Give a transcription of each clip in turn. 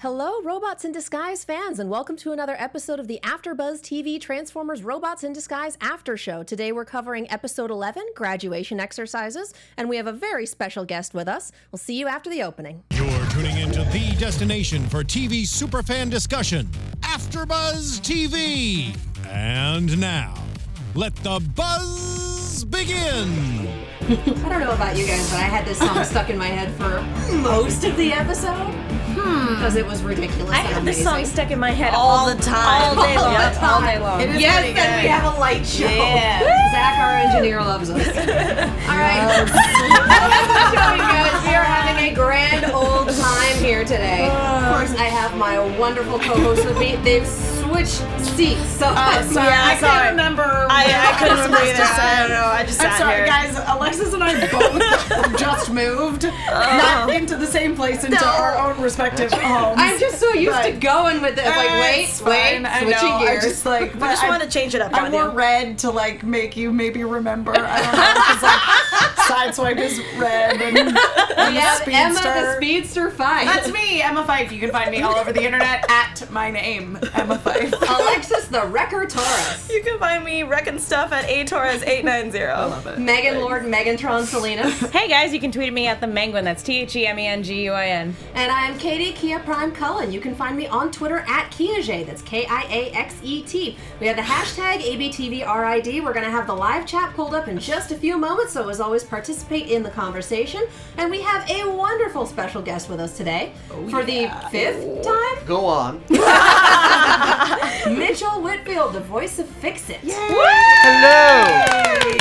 Hello, Robots in Disguise fans, and welcome to another episode of the AfterBuzz TV Transformers Robots in Disguise After Show. Today we're covering episode 11, Graduation Exercises, and we have a very special guest with us. We'll see you after the opening. You're tuning into the destination for TV superfan discussion, AfterBuzz TV. And now, let the buzz begin. I don't know about you guys, but I had this song stuck in my head for most of the episode hmm. because it was ridiculous. I and have this amazing. song stuck in my head All all, the time. all day All long, the all day long. It is Yes, then we good. have a light show. Yeah. Zach, our engineer, loves us. All right. Welcome to the show, you guys. We are having a grand old time here today. Of course, I have my wonderful co-host with me. They've switched seats. So Uh, sorry, Yeah, I saw can't remember. I, I couldn't remember either. I don't know. I just I'm sat sorry, here. guys. Alexis and I both just moved, not into the same place, into No. our own respective homes. I'm just so used to going with it. Like, Uh, wait, wait, I switching know. gears. I just like, I just want to change it up I wore red to like make you maybe remember. I don't know like sideswipe is red and we I'm a have Emma the speedster. Speedster Five. That's me, Emma Fyffe. You can find me all over the internet at my name, Emma Fyffe. Alexis the Wrecker Torres. You can find me wrecking stuff at a atorres890. I love it. Megan Lord Megantron Salinas. Hey guys, you can tweet at me at the Menguin. That's T H E M E N G U I N. And I'm Katie Kia Prime Cullen. You can find me on Twitter at Kiaxet. That's K I A X E T. We have the hashtag ABTVRID. We're going to have the live chat pulled up in just a few moments, so as always, participate in the conversation. And we have a wonderful special guest with us today oh, for the fifth oh, time Go on. Mitchell Whitfield, the voice of Fixit. Hello.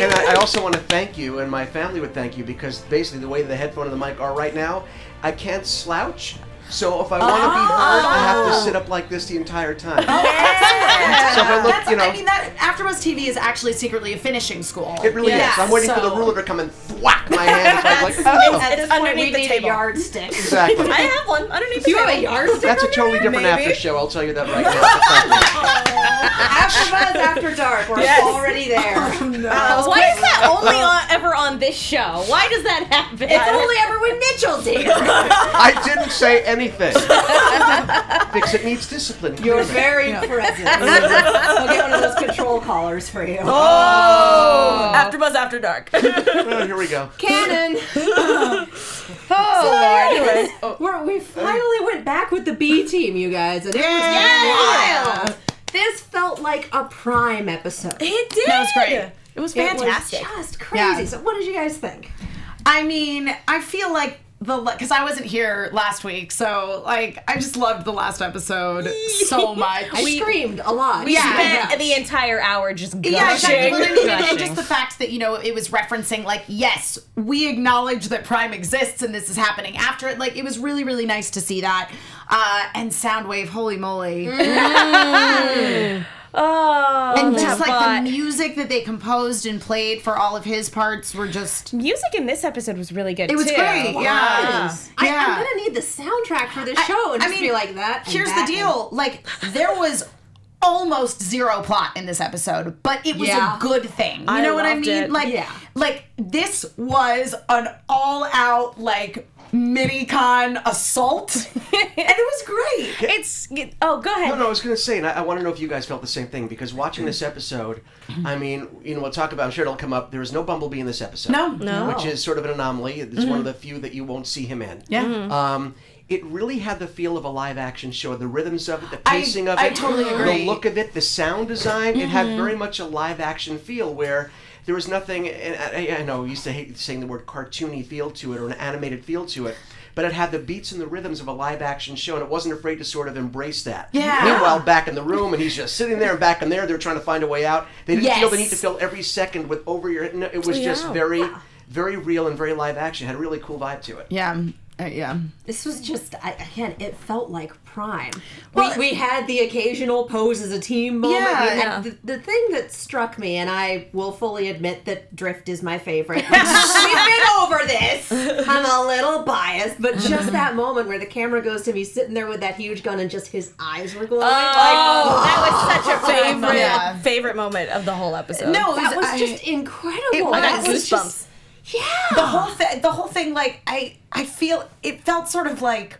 And I, I also want to thank you, and my family would thank you because basically the way the headphone and the mic are right now, I can't slouch. So if I want to be heard, I have to sit up like this the entire time. So if I look, That's, you know, I mean, that AfterBuzz TV is actually secretly a finishing school. it really Yeah, is. I'm waiting for the so- ruler to come and thwack my hand. So I'm like, At oh, this point, we underneath the need table. a yardstick. exactly. I have one underneath the You have a table. yardstick? That's a totally your different Maybe. after show. I'll tell you that right now. So thank. After Buzz After Dark. We're Yes. already there. Uh, why is that only on, ever on this show? Why does that happen? It's only ever when Mitchell's here. I didn't say anything. Fixit needs discipline. You're clearly. very present. I'll get one of those control collars for you. Oh, oh. AfterBuzz After Dark. Oh, here we go. Cannon. oh, Anyways, oh. we're, we finally went back with the B team, you guys, and it was wild. This felt like a prime episode. It did. That was great. It was It fantastic. was just crazy. Yeah. So, what did you guys think? I mean, I feel like the because I wasn't here last week, so like I just loved the last episode so much. I screamed a lot. we Yeah, spent yeah. the entire hour just gushing. yeah, exactly. Well, I and just the fact that you know it was referencing like, yes, we acknowledge that Prime exists and this is happening after it. Like, it was really, really nice to see that. Uh, and Soundwave, holy moly! oh, and just like bot. the music that they composed and played for all of his parts were just. music in this episode was really good. It was too. great, yeah. Yes. I, Yeah. I'm gonna need the soundtrack for this show and I just mean, be like that. and Here's the that deal: like there was almost zero plot in this episode, but it was Yeah. a good thing. You I know what I mean? it. Like, Yeah. like this was an all-out like mini con assault, and it was great. It's oh, go ahead. No, no, I was going to say, and I, I want to know if you guys felt the same thing because watching this episode, I mean, you know, we'll talk about. I'm sure it'll come up. There is no Bumblebee in this episode. No. No. which is sort of an anomaly. It's one of the few that you won't see him in. Yeah. Um, it really had the feel of a live action show. The rhythms of it, the I- pacing of I it, totally agree. Mm-hmm. the look of it, the sound design. It had very much a live action feel where there was nothing. And I, I know we used to hate saying the word cartoony feel to it or an animated feel to it. But it had the beats and the rhythms of a live action show, and it wasn't afraid to sort of embrace that. Yeah. Meanwhile, back in the room, and he's just sitting there, and back in there, they're trying to find a way out. They didn't feel the need to fill every second with over your. No, it was just very, very real and very live action. It had a really cool vibe to it. Yeah. Uh, yeah. This was just I, again. It felt like Prime. Well- we, we had the occasional pose as a team moment. Yeah, yeah. The, the thing that struck me, and I will fully admit that Drift is my favorite. We've been over this. I'm a little biased, but just that moment where the camera goes to me sitting there with that huge gun and just his eyes were glowing. Oh, that was such a favorite Yeah. favorite moment of the whole episode. No, like, that it was I- just incredible. It I got It was goosebumps. just- yeah. the whole thing the whole thing like i i feel it felt sort of like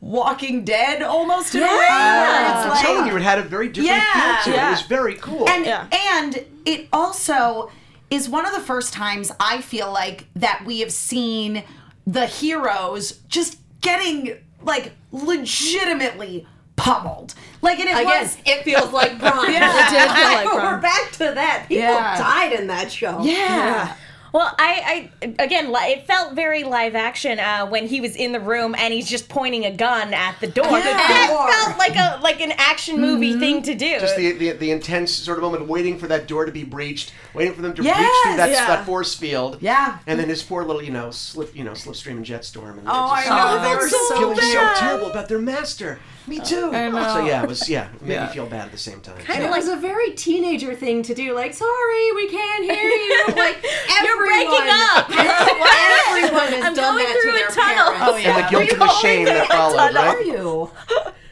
Walking Dead almost in a way. Where it's I'm like, telling you, it had a very different Yeah. feel to it. It was very cool. and Yeah. and it also is one of the first times I feel like that we have seen the heroes just getting like legitimately pummeled. Like and it Again, was it feels like Prime. Yeah. It did feel like We're back to that. People Yeah. died in that show. yeah. Well, I, I again, it felt very live action uh, when he was in the room and he's just pointing a gun at the door. Yeah. That felt like a like an action movie thing to do. just the, the the intense sort of moment waiting for that door to be breached, waiting for them to breach through that, yeah. that force field. Yeah. And then his poor little, you know, slip, you know, slipstream and jetstorm. And Oh, I just- know. they that's were so so feeling so terrible about their master. Me too. I know. So yeah, it was yeah, it made Yeah. me feel bad at the same time. And it was a very teenager thing to do. Like, sorry, we can't hear you. Like, You're everyone, breaking up. everyone has I'm done going that through to a their tunnel. parents. Oh, yeah. and the guilt and the shame that followed, How are right? you?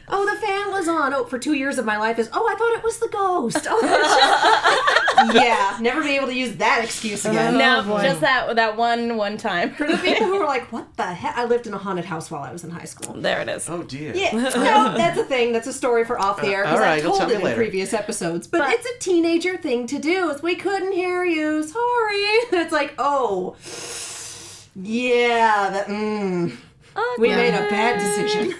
Oh, the fan was on. Oh, for two years of my life is. Oh, I thought it was the ghost. Oh, yeah, never be able to use that excuse again. no, just that that one one time. For the people who are like, "What the heck?" I lived in a haunted house while I was in high school. There it is. Oh dear. Yeah, no, that's a thing. That's a story for off the air because all right, I've told it in later. previous episodes. But, But- it's a teenager thing to do. Is we couldn't hear you. Sorry. It's like, oh, yeah, that. Mm, Oh, we made a bad decision.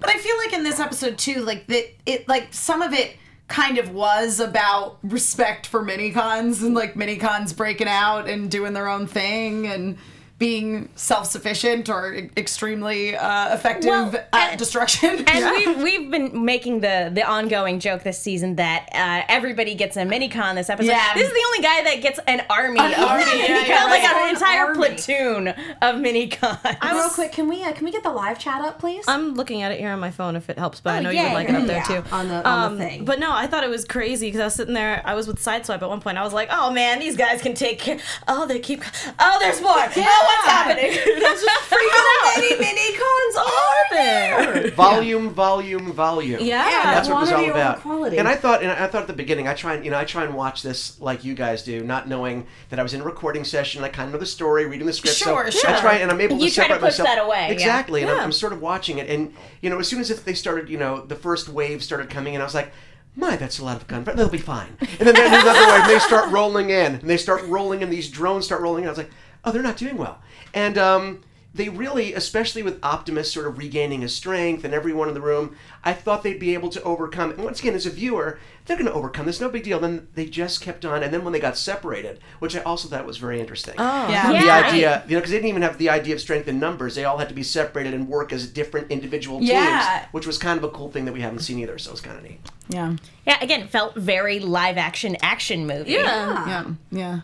But I feel like in this episode too, like that it like some of it kind of was about respect for mini cons and like mini cons breaking out and doing their own thing and being self-sufficient or e- extremely uh, effective Well, at and- destruction. And we've, we've been making the the ongoing joke this season that uh, everybody gets a mini con this episode. Yeah. This is the only guy that gets an army An of army, mini yeah, yeah, like right. an entire Army. platoon of mini cons. Real quick, can we uh, can we get the live chat up, please? I'm looking at it here on my phone if it helps, but I Oh, know you would like it up there yeah, too. on the- on the thing. But no, I thought it was crazy because I was sitting there. I was with Sideswipe at one point. I was like, "Oh man, these guys can take care." Oh, they keep. Oh, there's more. Oh, what's happening? That's just freaking How out. many mini cons are there? Volume, volume, volume. Yeah. That's what it was all Quantity over about. quality. And I thought, and I thought at the beginning, I try and you know, I try and watch this like you guys do, not knowing that I was in a recording session. I kind of know the story, reading the script. Sure, so sure. I try and I'm able You to try to separate push myself. that away, yeah. Exactly, and I'm, Yeah. I'm sort of watching it, and you know, as soon as if they started, you know, the first wave started coming and I was like. My, that's a lot of gun, but they'll be fine. And then there's another wave, and they start rolling in, and they start rolling in. These drones start rolling in. I was like, oh, they're not doing well. And um, they really, especially with Optimus sort of regaining his strength and everyone in the room, I thought they'd be able to overcome. And once again, as a viewer, they're going to overcome this. No big deal. Then they just kept on. And then when they got separated, which I also thought was very interesting. Oh, Yeah. The Yeah. idea, you know, because they didn't even have the idea of strength in numbers. They all had to be separated and work as different individual teams, Yeah. which was kind of a cool thing that we haven't seen either. So it's kind of neat. yeah. Yeah, again, felt very live action action movie. Yeah. Yeah. Yeah.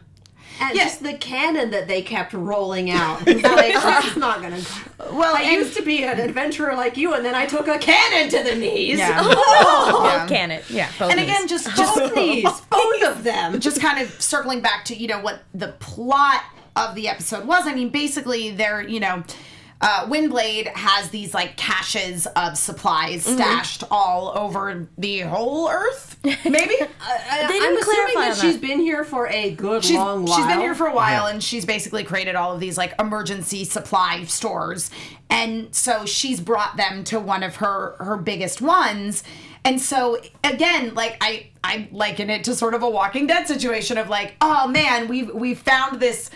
And Yeah. just the cannon that they kept rolling out. It's like, oh, this is not gonna. Well, I used to be an adventurer like you, and then I took a cannon to the knees. Yeah. Oh, Yeah. can it? Yeah, both and knees. again, just just Both knees, both of them. just kind of circling back to you know what the plot of the episode was. I mean, basically, they're you know. Uh, Windblade has these like caches of supplies Mm-hmm. stashed all over the whole Earth. Maybe I, They I'm didn't assuming clarify that on she's that. been here for a good she's, long while. she's been here for a while, Yeah. and she's basically created all of these like emergency supply stores, and so she's brought them to one of her her biggest ones. And so again, like I I liken it to sort of a Walking Dead situation of like, oh man, we've we've found this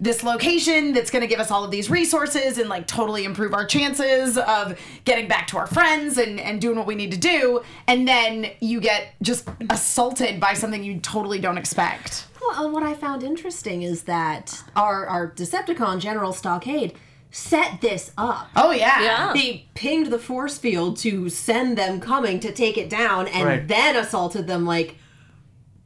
this location that's going to give us all of these resources and like totally improve our chances of getting back to our friends and and doing what we need to do and then you get just assaulted by something you totally don't expect Well, and what I found interesting is that our our Decepticon General Stockade set this up. oh yeah Yeah. They pinged the force field to send them coming to take it down, and Right. then assaulted them. Like,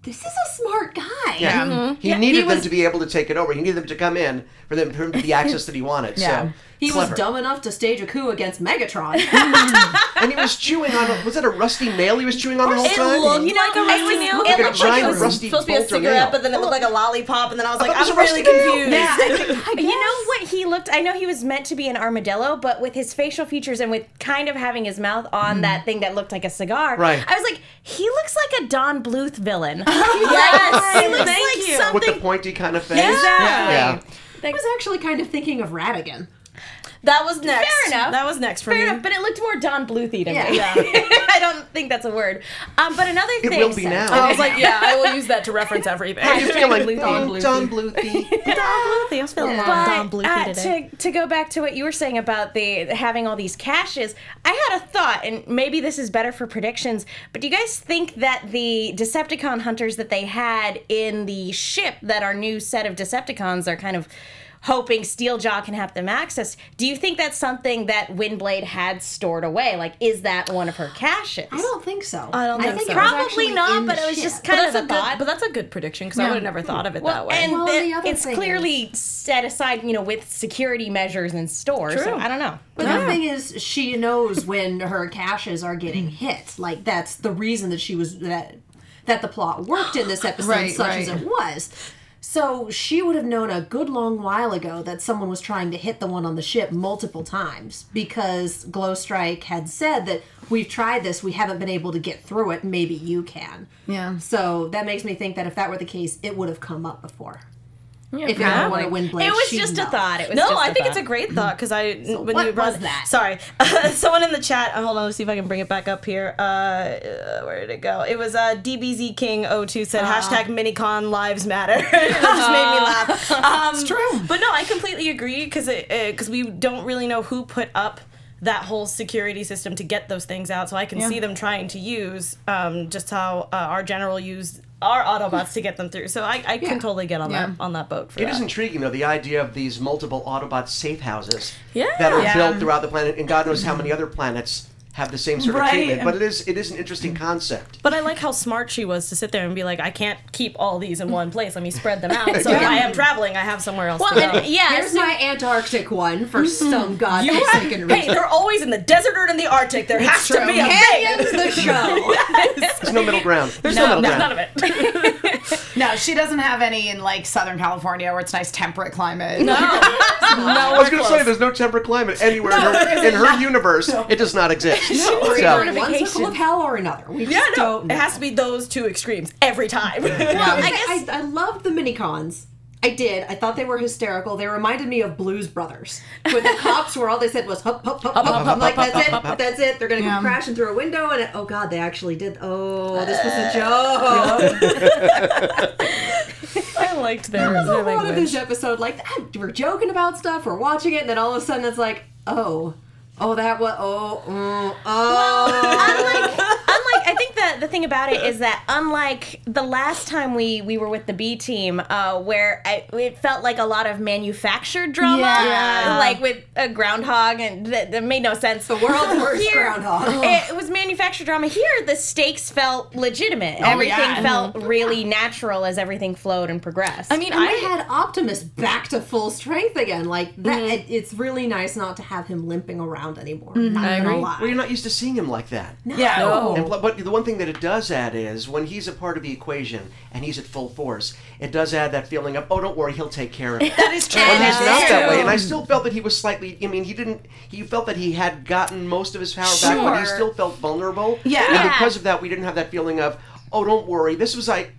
this is a smart guy. Yeah. He Yeah, needed he them was- to be able to take it over. He needed them to come in for them for him to the access that he wanted. Yeah. So He clever. was dumb enough to stage a coup against Megatron. and he was chewing on. Was that a rusty nail he was chewing on the whole It time? looked You know, like a rusty nail. it Like a looked like it was rusty supposed to be a cigarette, nail. but then it looked like a lollipop, and then I was like, thought was I'm really rusty nail. confused. Yeah. You know what he looked? I know he was meant to be an armadillo, but with his facial features and with kind of having his mouth on hmm. that thing that looked like a cigar, Right. I was like, he looks like a Don Bluth villain. Yes, he looks thank like you. With the pointy kind of face. Exactly. Yeah. I was actually kind of thinking of Ratigan. That was next. Fair enough. That was next for Fair me. enough, but it looked more Don Bluthy to Yeah. me. Yeah. I don't think that's a word. Um, but another It thing. will be so- now. I was like, yeah, I will use that to reference everything. How are you feeling? Bluthy. Don, Bluthy. Don Bluthy. Don Bluthy. I was feeling Yeah. a lot of Don Bluthy uh, today. to, to go back to what you were saying about the having all these caches, I had a thought, and maybe this is better for predictions. But do you guys think that the Decepticon hunters that they had in the ship that our new set of Decepticons are kind of hoping Steeljaw can have them access? Do you think that's something that Windblade had stored away? Like, is that one of her caches? I don't think so. I don't think so. it was Probably not, but it was ship. just kind of a a good, thought. but that's a good prediction because I would have never thought of it that way. And Well, the- the other it's thing clearly set aside, you know, with security measures and stores. So True. I don't know. But the thing is, she knows when her caches are getting mm. hit. Like that's the reason that she was that that the plot worked in this episode, Right, such as it was. So she would have known a good long while ago that someone was trying to hit the one on the ship multiple times because Glowstrike had said that we've tried this, we haven't been able to get through it. Maybe you can. Yeah. So that makes me think that if that were the case, it would have come up before. If it probably. were one of Windblade, It was she'd just a thought. It was No, just I a think it's a great thought because I when what you brought was that? Sorry, someone in the chat. uh, Hold on, let's see if I can bring it back up here. Uh, uh, where did it go? It was uh, DBZ King 02 said hashtag Minicon Lives Matter. it just made me laugh. Um, it's true. but no, I completely agree because because we don't really know who put up. That whole security system to get those things out, so I can see them trying to use um, just how uh, our general used our Autobots to get them through. So I, I can totally get on that on that boat for It that. is intriguing, though, the idea of these multiple Autobot safe houses Yeah. that are Yeah. built throughout the planet, and God knows how many other planets have the same sort of Right. treatment. But it is it is an interesting concept. But I like how smart she was to sit there and be like, I can't keep all these in one place. Let me spread them out. So if I am traveling, I have somewhere else Well, to go. and, yeah, Here's so- my Antarctic one for mm-hmm. some You godforsaken have- reason. hey, they're always in the desert or in the Arctic. There has to be a Canyons thing. the show. There's no middle ground. There's No, no, middle ground. none of it. No, she doesn't have any in like Southern California where it's nice temperate climate. No, I was going to say there's no temperate climate anywhere in, her, in her universe. It does not exist. We're So- either in one vacation. circle of hell or another. We just Yeah, no, don't know. it has to be those two extremes every time. Well, I, I guess- I, I loved the mini cons. I did. I thought they were hysterical. They reminded me of Blues Brothers. When the cops were all they said was hup hup hup hup. hup, I'm like that's it. That's it. They're gonna Yeah. come crashing through a window and it, oh god, they actually did. Oh, this was a joke. I liked their, There's a lot of this episode like. We're joking about stuff. We're watching it, and then all of a sudden it's like, oh, oh that was oh mm, oh. Well, unlike, unlike, I think the the thing about it is that unlike the last time we we were with the B team, uh, where I, it felt like a lot of manufactured drama, Yeah. like with a groundhog, and that, that made no sense. the world's worst Here- groundhog. It was manufactured drama. Here, the stakes felt legitimate. everything yeah. felt really natural as everything flowed and progressed. I mean, And I had Optimus back to full strength again. Like that, it, it's really nice not to have him limping around anymore. Not I agree. Well, you're not used to seeing him like that. Yeah. And, but the one thing that it does add is when he's a part of the equation and he's at full force, it does add that feeling of, oh, don't worry, he'll take care of it. That is true. when he's That's not that way, and I still felt that he was slightly. I mean, he didn't. He felt that he had gotten most of his power back, but he still felt vulnerable. Yeah. And Yeah. because of that, we didn't have that feeling of, oh, don't worry. This was I.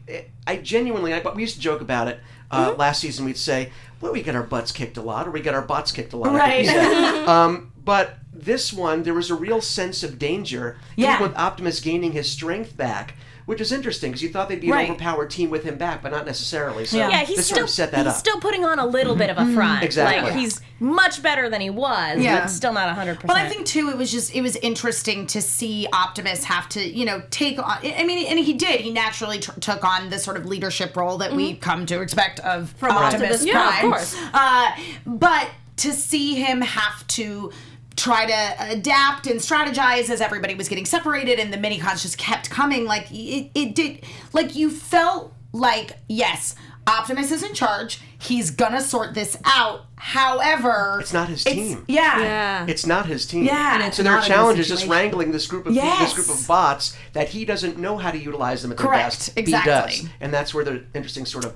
I genuinely. I, we used to joke about it uh, Mm-hmm. last season. We'd say, well, we get our butts kicked a lot, or we get our butts kicked a lot. Right. um, but this one, there was a real sense of danger. Yeah. Even with Optimus gaining his strength back. Which is interesting because you thought they'd be an overpowered team with him back, but not necessarily. So yeah, he's still sort of set that he's up. still putting on a little bit of a front. Exactly. Like he's much better than he was, Yeah. but still not hundred percent. But I think too, it was just it was interesting to see Optimus have to, you know, take on. I mean, and he did. He naturally t- took on the sort of leadership role that we come to expect of From Optimus Optimus Yeah, of course. Uh, but to see him have to try to adapt and strategize as everybody was getting separated and the mini cons just kept coming like it, it did like you felt like yes optimus is in charge he's gonna sort this out however It's not his it's- team. yeah yeah. It's not his team. Yeah. And it's so their not a challenge is just wrangling this group of Yes. this group of bots that he doesn't know how to utilize them at their Correct. best. Exactly. He does, and that's where the interesting sort of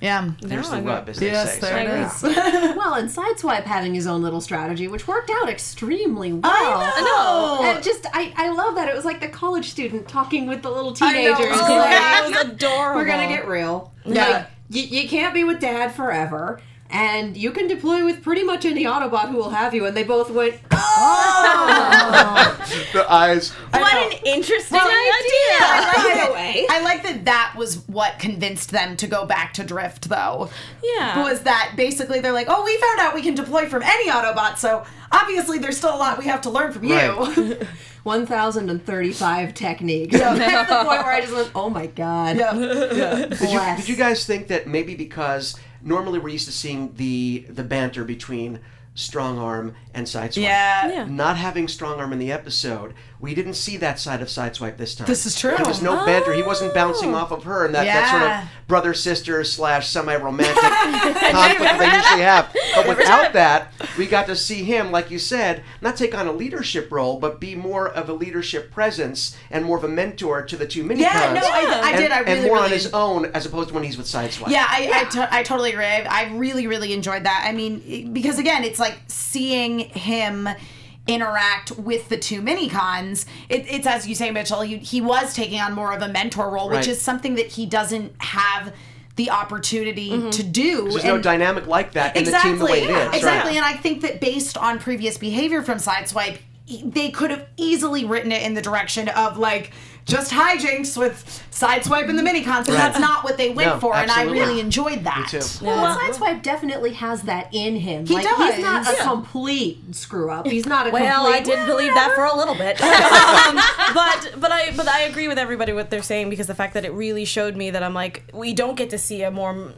yeah there's I the agree. rub, as they Yes, say. there So, it Well, and Sideswipe having his own little strategy, which worked out extremely well. I know. And just, I, I love that. It was like the college student talking with the little I know. Oh, like, that was adorable. We're gonna get real. Yeah. Like, you, you can't be with dad forever. And you can deploy with pretty much any Autobot who will have you. And they both went, oh! The eyes. What an interesting Well, idea. by the way. I like that that was what convinced them to go back to Drift, though. Yeah. Was that basically they're like, oh, we found out we can deploy from any Autobot, so obviously there's still a lot we have to learn from you. Right. 1,035 techniques. That's the point where I just went, oh my god. Yeah. Did you, did you guys think that maybe because normally we're used to seeing the the banter between Strongarm and sideswipe. Yeah. Yeah. Not having Strongarm in the episode, we didn't see that side of sideswipe this time. This is true. There was no banter. He wasn't bouncing oh. off of her and that, that sort of brother sister slash semi romantic conflict that they usually have. But without that, we got to see him, like you said, not take on a leadership role, but be more of a leadership presence and more of a mentor to the two mini Yeah, no, I, did, I and, did. I and more really on his own as opposed to when he's with Sideswipe. Yeah, I, I, to- I totally agree. I, I really, really enjoyed that. I mean, because again, it's like seeing him interact with the two mini cons. It, it's as you say, Mitchell. He, he was taking on more of a mentor role, which is something that he doesn't have the opportunity mm-hmm. to do. There's no dynamic like that in exactly, the team the way it is. exactly. Right. And I think that based on previous behavior from Sideswipe, they could have easily written it in the direction of like just hijinks with Sideswipe and the mini cons, and Right. that's not what they went No, for. And I absolutely. really enjoyed that. Me too. Well, Sideswipe definitely has that in him. He like, does. He's not a complete screw up. He's not a Well, complete. I did believe that for a little bit, um, but but I but I agree with everybody what they're saying because the fact that it really showed me that I'm like we don't get to see a more m-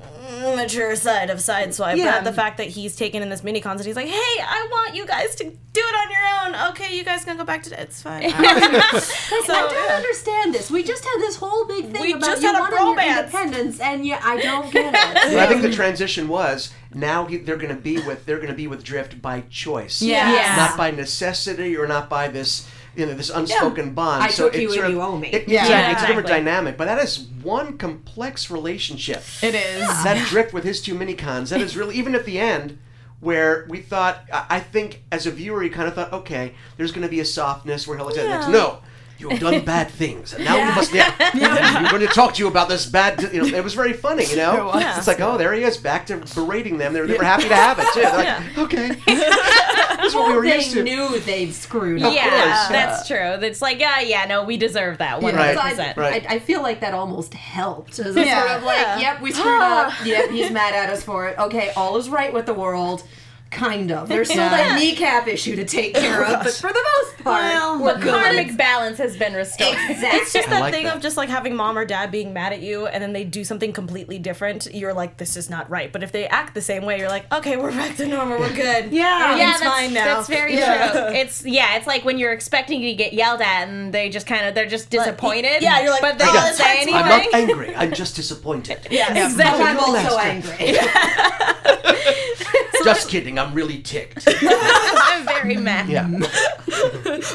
mature side of Sideswipe. Yeah. But the fact that he's taken in this mini cons and he's like, hey, I want you guys to do it on your own. Okay, you guys can go back to it's fine. so I don't understand this. We just had this whole big thing We about just you had a wanting your independence, and yet I don't get it. But I think the transition was now he, they're going to be with they're going to be with Drift by choice, Yeah. Yeah. not by necessity or not by this you know this unspoken bond. I so took you it's sort and of- you owe me. It, Yeah. exactly, Yeah, it's a different exactly. dynamic, but that is one complex relationship. It is. That Drift with his two mini cons. That is really even at the end. Where we thought, I I think as a viewer, you kind of thought, okay, there's going to be a softness where he'll look at it next. No, you have done bad things, and now you must. Yeah, yeah. we're going to talk to you about this bad. You know, it was very funny. You know, It was. it's like, oh, there he is, back to berating them. They were, they were happy to have it too. They're like, okay, this is what we were they used to. They knew they'd screwed up. yeah, course. that's true. It's like, yeah, yeah, no, we deserve that 100%. Right, I, right. I, I feel like that almost helped. As a Yeah. sort of like, Yeah. yep, we screwed up. Yep, he's mad at us for it. Okay, all is right with the world. Kind of. There's still that kneecap issue to take care of, but for the most part, Well, we're The good. karmic balance has been restored. Exactly. It's just I that like thing that. of just like having mom or dad being mad at you and then they do something completely different. You're like, this is not right. But if they act the same way, you're like, okay, we're back to normal. We're good. Yeah. yeah, that's, fine now. that's very Yeah. true. It's yeah, it's like when you're expecting to get yelled at and they just kind of they're just disappointed. yeah, you're like, but they "Oh, don't say anything. I'm not angry. I'm just disappointed. Yeah, But I'm also angry. Just kidding. I'm really ticked. I'm very mad. Yeah.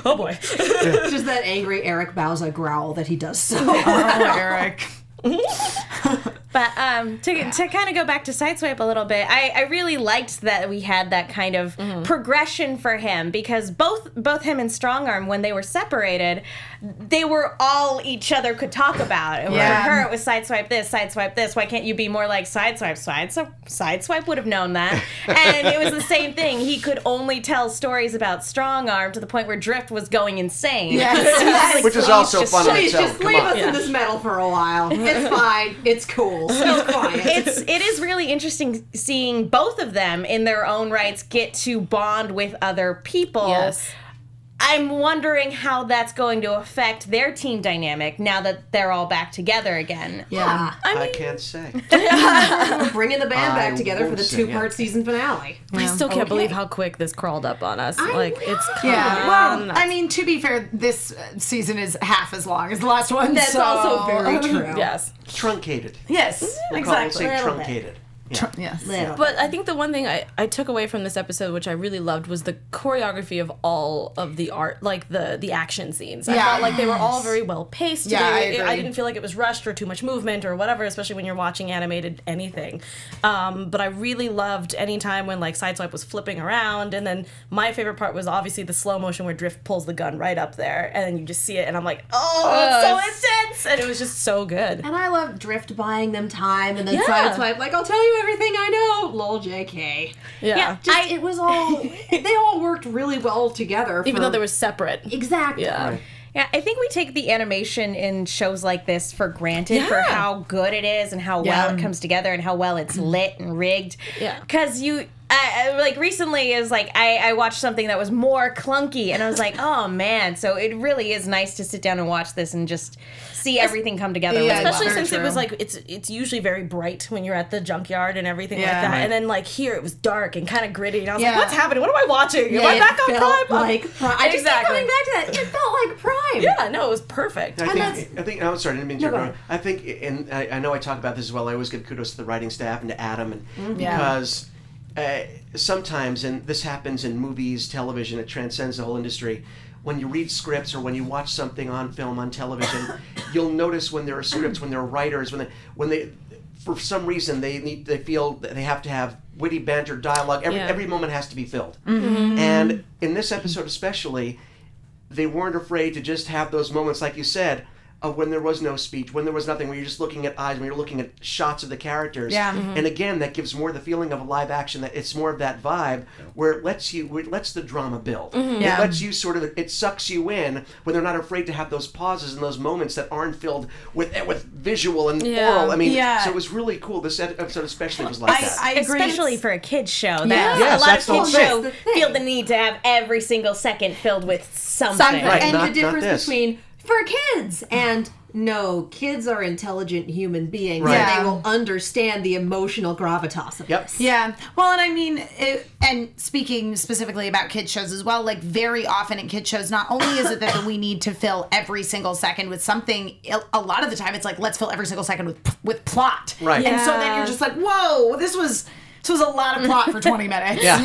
Oh boy. Just that angry Eric Bauza growl that he does so. Oh, Eric. But um, to, to kind of go back to Sideswipe a little bit, I, I really liked that we had that kind of progression for him because both both him and Strongarm, when they were separated, they were all each other could talk about. And Yeah. For her, it was Sideswipe this, Sideswipe this. Why can't you be more like Sideswipe? Side, so Sideswipe would have known that. and it was the same thing. He could only tell stories about Strongarm to the point where Drift was going insane. Yes. Which is also just- fun Please its just leave on. us in this metal for a while. It's fine. It's cool. He's quiet. it's it is really interesting seeing both of them in their own rights get to bond with other people. Yes. I'm wondering how that's going to affect their team dynamic now that they're all back together again. yeah. I can't say. We're bringing the band I back together for the two part season finale. I still can't Okay. believe how quick this crawled up on us. I like it's know. Yeah. come Well, I mean, to be fair, this uh, season is half as long as the last one. That's so- also very true. yes. Truncated. Yes. We'll call it, Exactly. say Little bit. Truncated. Yes. Little. But I think the one thing I, I took away from this episode, which I really loved, was the choreography of all of the art, like the the action scenes. I Yeah. felt like they were all very well paced. Yeah, I They- agree. didn't feel like it was rushed or too much movement or whatever, especially when you're watching animated anything. Um, but I really loved any time when like Sideswipe was flipping around, and then my favorite part was obviously the slow motion where Drift pulls the gun right up there, and then you just see it, and I'm like, oh, it's so intense, and it was just so good. And I love Drift buying them time and then Yeah. Sideswipe, like, I'll tell you you everything I know. Lol, JK. Yeah. Yeah. Just, I- it was all. they all worked really well together. Even though they were separate. exactly. Yeah. Yeah, I think we take the animation in shows like this for granted for how good it is and how Yeah. well it comes together and how well it's mm-hmm. lit and rigged. Yeah. Because you, I, I- like recently, is like I, I watched something that was more clunky and I was like, oh man. So it really is nice to sit down and watch this and just see everything come together. Yeah, really Especially well. Very since it was like it's it's usually very bright when you're at the junkyard and everything like that, Right. and then like here it was dark and kind of gritty, and I was Yeah. like, "What's happening? What am I watching? Am I It back on felt Prime?" like Prime. I just Exactly. keep coming back to that. It felt like Prime. Yeah, no, it was perfect. I that's- think, I think, I'm sorry, I didn't mean to No, interrupt. I think, and I, I know I talk about this as well, I always give kudos to the writing staff and to Adam, and Mm-hmm. Yeah. because uh, sometimes, and this happens in movies, television, it transcends the whole industry. When you read scripts or when you watch something on film, on television, you'll notice when there are scripts, when there are writers, when they, when they, for some reason, they need, they feel that they have to have witty banter, dialogue. Every Yeah. every moment has to be filled. And in this episode especially, they weren't afraid to just have those moments, like you said, of when there was no speech, when there was nothing, when you're just looking at eyes, when you're looking at shots of the characters. Yeah. Mhm. And again, that gives more the feeling of a live action. That it's more of that vibe where it lets you, where it lets the drama build. Yeah. It lets you sort of, it sucks you in when they're not afraid to have those pauses and those moments that aren't filled with with visual and Yeah. oral. I mean, Yeah. so it was really cool. This ed- episode especially was like I, that. I agree. Especially for a kids show. That Yeah. Yes, a lot of kids whole show thing. That's the feel the need to have every single second filled with something. Something. Right, and not- the difference between for kids and no, kids are intelligent human beings Right. and Yeah. they will understand the emotional gravitas of Yep. this. Yeah. Well, and I mean, it, and speaking specifically about kids shows as well, like very often in kids shows, not only is it that we need to fill every single second with something, a lot of the time it's like let's fill every single second with with plot. Right. And so then you're just like, whoa, this was this was a lot of plot for 20 minutes. yeah.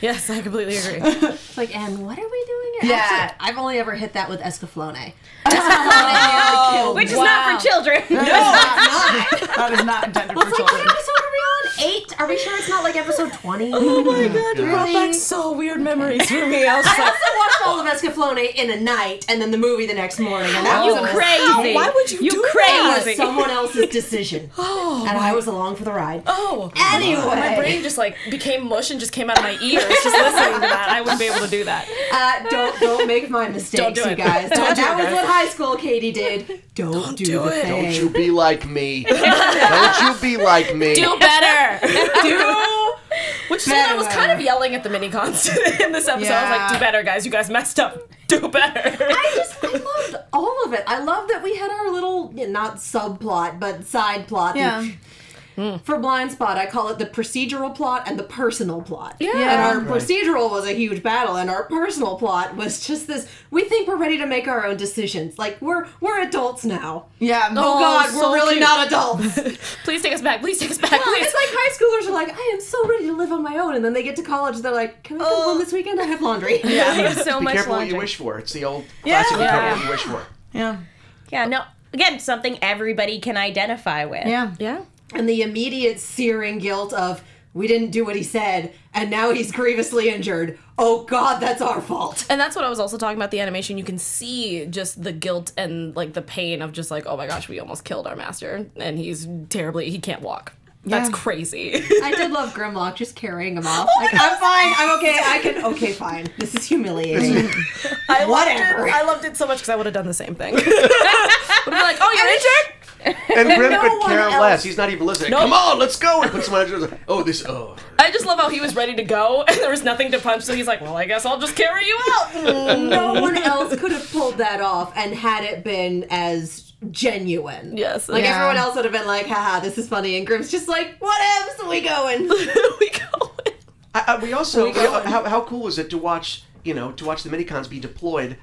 yes, I completely agree. It's like, and what are we doing? Here? Yeah. Actually, I've only ever hit that with Escaflowne. Escaflowne killed Which me. is not for children. No, That is not intended for It's like, what episode are we on? Eight? Are we sure it's not like episode 20? oh my god, you brought Really? back so weird memories for me. I was just I also watched all of Escaflowne in a night and then the movie the next morning. And that You was a crazy. Why would you You do crazy. that? It was someone else's decision. Oh, and I was along for the ride. Oh, Anyway. My brain just like became mush and just came out of my ears just listening to that. I wouldn't be able to do that. Uh, don't don't make my mistakes, Don't do you it. guys. Don't do that it, was guys. what high school Katie did. Don't, do, do the it. thing. Don't you be like me. Don't you be like me. Do better. do. Which is what I was kind of yelling at the mini cons in this episode. I was like, do better, guys. You guys messed up. Do better. I just I loved all of it. I love that we had our little yeah, not subplot but side plot. Yeah. Hmm. For Blind Spot, I call it the procedural plot and the personal plot. Yeah. And our procedural was a huge battle, and our personal plot was just this. We think we're ready to make our own decisions. Like we're we're adults now. Yeah. Oh, God, oh, so we're really cute. not adults. Please take us back. Please take us back. Well, Please. it's like high schoolers are like, I am so ready to live on my own, and then they get to college, they're like, Can I come home oh. this weekend? I have laundry. I have so Be much careful what you wish for. It's the old classic. Be Yeah. what you wish for. Yeah. Yeah, no. Again, something everybody can identify with. Yeah. yeah. And the immediate searing guilt of we didn't do what he said, and now he's grievously injured. Oh God, that's our fault. And that's what I was also talking about the animation. You can see just the guilt and like the pain of just like, oh my gosh, we almost killed our master, and he's terribly he can't walk. That's crazy. I did love Grimlock just carrying him off. Oh like I'm fine, I'm okay, I can. Okay, fine. This is humiliating. I Whatever. Loved it. I loved it so much because I would have done the same thing. would be like, oh, you're injured. And Grim No could one care else- less. He's not even listening. Come on, let's go. And put someone else. Oh, this. Oh. I just love how he was ready to go and there was nothing to punch, so he's like, well, I guess I'll just carry you out. no one else could have pulled that off and had it been as genuine. yes. Like Yeah. everyone else would have been like, haha, this is funny. And Grim's just like, what else are we going? we go. I, I, we also. We going. how, how cool was it to watch? You know, to watch the minicons be deployed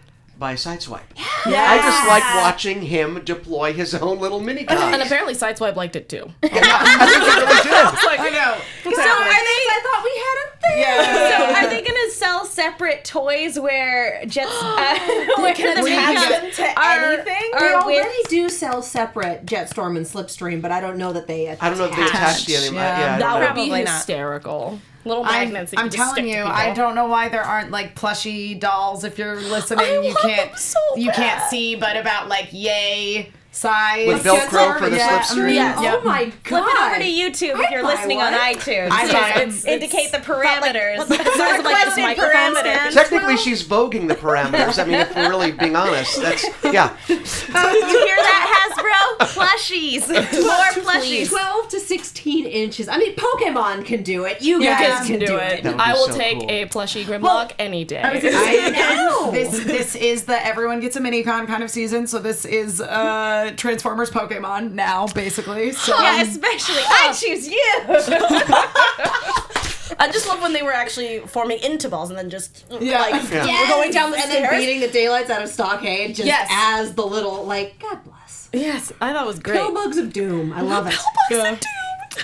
by Sideswipe. Yeah. I just like watching him deploy his own little minicons. And apparently Sideswipe liked it too. I think he really did. It's like, I know. So are they? I thought we had a thing. Yeah. So are they gonna sell separate toys where Jets uh, where can the attach them to are- anything? are They already with- do sell separate Jetstorm and Slipstream, but I don't know that they. Attach. I don't know if they attached the anime. Yeah. Yeah, that would be Probably not. hysterical. Little I'm, magnets. I'm you just stick telling you. I don't know why there aren't like plushy dolls. If you're listening, I you want can't them so you can't see, but about like yay Size. With Velcro for the Yeah. slipstream. Yes. Oh my god! Flip it over to YouTube if I'd you're buy listening on iTunes. I to buy it. It's- indicate the parameters. What the size like this parameters. Technically, she's voguing the parameters. I mean, if we're really being honest, that's yeah. You hear that, Hasbro? Plushies. More plushies. 12 to 16 inches. I mean, Pokemon can do it. You Yeah. guys Kids can do it. That would I will so take cool. a plushie Grimlock any day. I know. This this is the everyone gets a mini con kind of season, so this is uh Transformers Pokemon now, basically. So Yeah, um, especially I choose you. I just love when they were actually forming into balls and then just Yeah. like Yeah. we're going down the and stairs. then beating the daylights out of Stockade just Yes. as the little, like, God bless. yes, I thought it was great. Pillbugs of Doom. I love it. Yeah.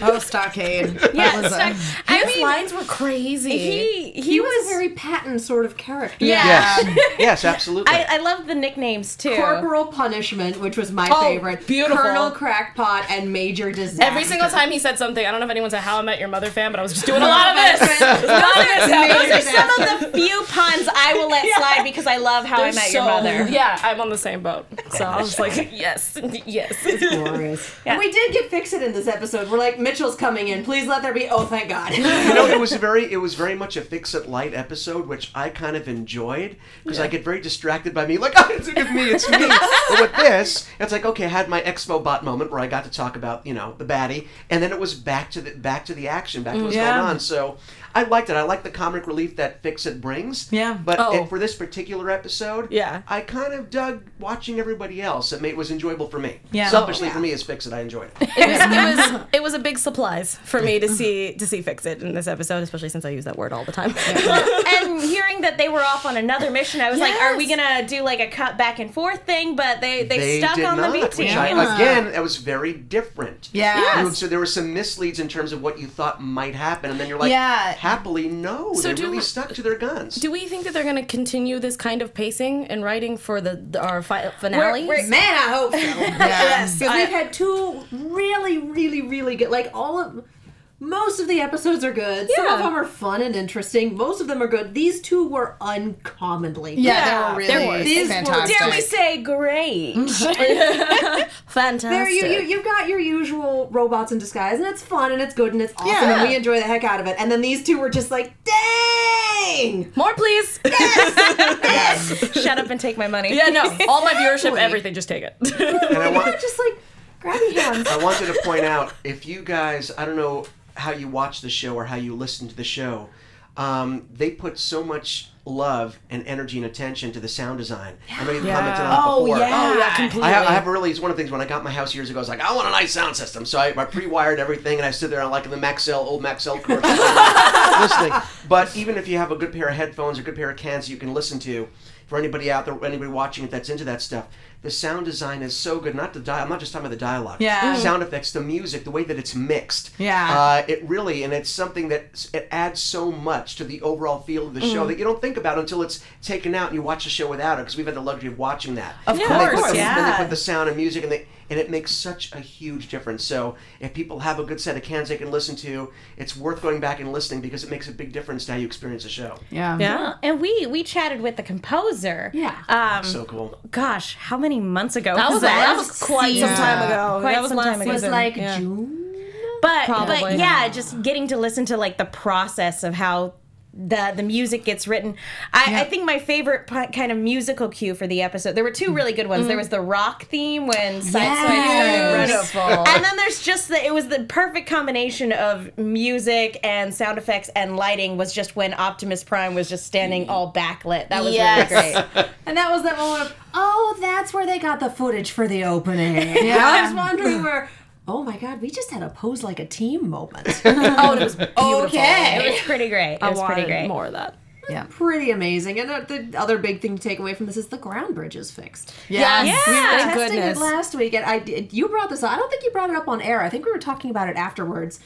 Oh Stockade. Yeah, That was a- Stock- I His mean, lines were crazy. he he, He was. was a very Patton sort of character. yeah. Yes, um, yes, absolutely. I, I love the nicknames too. Corporal Punishment, which was my Oh, favorite. beautiful. Colonel Crackpot and Major Disaster. Every single time he said something, I don't know if anyone's a How I Met Your Mother fan, but I was just doing a lot of this. Those are some of the few puns I will let slide because I love How I Met Your Mother. Yeah, I'm on the same boat. So I was like, yes, yes. It's glorious. And we did get Fixit in this episode. We're like, Mitchell's coming in. Please let there be. Oh, thank God. you know, it was very, it was very much a Fixit light episode, which I kind of enjoyed because I get very distracted by me, like, oh, it's me, it's me. but with this, it's like, okay, I had my Expo Bot moment where I got to talk about, you know, the baddie, and then it was back to the back to the action, back to mm, what's Yeah. going on. So I liked it. I like the comic relief that Fixit brings. Yeah. But Oh. it- for this particular episode, Yeah. I kind of dug watching everybody else. It made, was enjoyable for me. Yeah. Selfishly oh, for me, as Fixit, I enjoyed it. It was, it was it was a big surprise for me to see to see fix it in this episode, especially since I use that word all the time. and hearing that they were off on another mission, I was like, "Are we gonna do like a cut back and forth thing?" But they they, stuck on not, the B which team. I- again, that was very different. Yeah. You- So there were some misleads in terms of what you thought might happen, and then you're like, Yeah. Happily, no, So they do- really stuck to their guns. Do we think that they're going to continue this kind of pacing and writing for the, the our fi- finale? Man, I hope so. Yes. Because I- we've had two really, really, really good. Like all of, most of the episodes are good. Some of them are fun and interesting. Most of them are good. These two were uncommonly. good. Yeah, Yeah, they were there really was. These were- Dare we say great? Fantastic. There, you, you, you've got your usual robots in disguise, and it's fun and it's good and it's awesome, Yeah. and we enjoy the heck out of it. And then these two were just like, dang! More, please. Yes. Shut up and take my money. yeah, no. All my viewership, everything, just take it. and I, want, Just like, grab your hands. I wanted to point out if you guys, I don't know how you watch the show or how you listen to the show, um, they put so much love and energy and attention to the sound design. I know you commented on it Oh before. yeah. oh yeah, completely. I have, I have really, it's one of the things when I got my house years ago, I was like, I want a nice sound system. So I, I pre-wired everything and I stood there on like the Maxell, old Maxell commercial listening. But even if you have a good pair of headphones or a good pair of cans you can listen to, for anybody out there, anybody watching it that's into that stuff, the sound design is so good. Not the di- I'm not just talking about the dialogue. Yeah. Mhm. Sound effects, the music, the way that it's mixed. Yeah. Uh, it really, and it's something that it adds so much to the overall feel of the show that you don't think about until it's taken out and you watch the show without it because we've had the luxury of watching that. Of And they put course, the- Then they yeah. put the sound and music, and they and it makes such a huge difference. So if people have a good set of cans they can listen to, it's worth going back and listening because it makes a big difference to how you experience the show. Yeah. yeah. And we we chatted with the composer. Yeah. Um, So cool. gosh, how many months ago That was, that was quite some time ago. Quite that was some last time ago. It was like Yeah. June. But Probably. but yeah, just getting to listen to like the process of how the the music gets written. I, I think my favorite p- kind of musical cue for the episode. There were two really good ones. There was the rock theme when Sideswipe started running, and then there's just the it was the perfect combination of music and sound effects and lighting was just when Optimus Prime was just standing all backlit. That was Yes. really great. And that was that moment of, oh, that's where they got the footage for the opening. Yeah. I was wondering where, oh my God, we just had a pose like a team moment. Oh, it was beautiful. Okay. It was pretty great. It I was pretty wanted great. more of that. Yeah. Pretty amazing. And the other big thing to take away from this is the ground bridge is fixed. Yeah. Yeah. We were testing goodness. it last week, and I did, you brought this up. I don't think you brought it up on air. I think we were talking about it afterwards.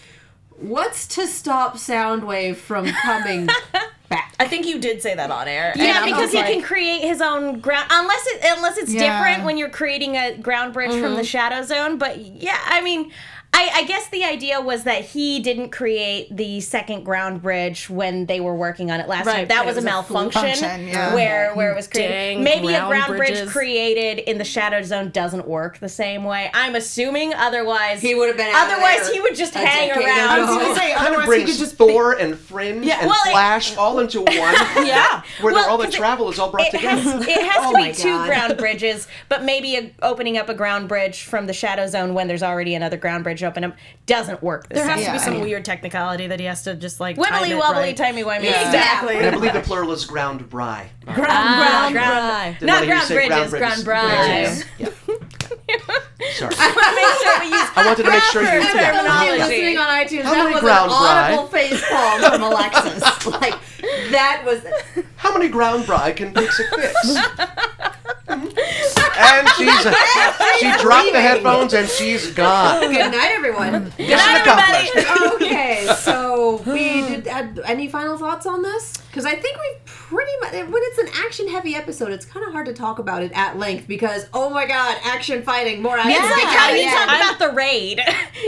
What's to stop Soundwave from coming back? I think you did say that on air. Yeah, because he like- can create his own ground unless it unless it's Yeah. different when you're creating a ground bridge from the mm-hmm. shadow zone. But yeah, I mean, I, I guess the idea was that he didn't create the second ground bridge when they were working on it last Right, time. That was, was a a malfunction function, yeah. where where it was created. Dang, Maybe a ground ground bridge created in the Shadow Zone doesn't work the same way. I'm assuming otherwise He would have been out Otherwise there he would just hang around. ago. I was gonna say, otherwise he could just Thor and Fringe Yeah. and Well, it- Flash all into one. Yeah. Where Well, all the travel is all brought it together. has, it has Oh to be two God. ground bridges, but maybe a, opening up a ground bridge from the Shadow Zone when there's already another ground bridge open up doesn't work the There same. has to be Yeah. some weird technicality that he has to just like Wibbly wobbly, right. timey wimey. Yeah. Exactly. and I believe the plural is ground bry. Ah, Ground ground- bry. Didn't Not want to hear you ground say bridges, bridges. ground There you bries. go. Yeah. Sorry. Make sure we use I wanted to make sure you. proper For Yeah. those of you terminology. listening on iTunes, How that many was ground an audible fry? face palm from Alexis. like that was. How many ground bry can fix a fix? and she's she dropped the headphones and she's gone. Good night, everyone. Mission accomplished. okay, so we did. Uh, any final thoughts on this? Because I think we pretty much when it's an action-heavy episode, it's kind of hard to talk about it at length because oh my god, action fighting, more action. It's like how do you yeah. talk about the raid?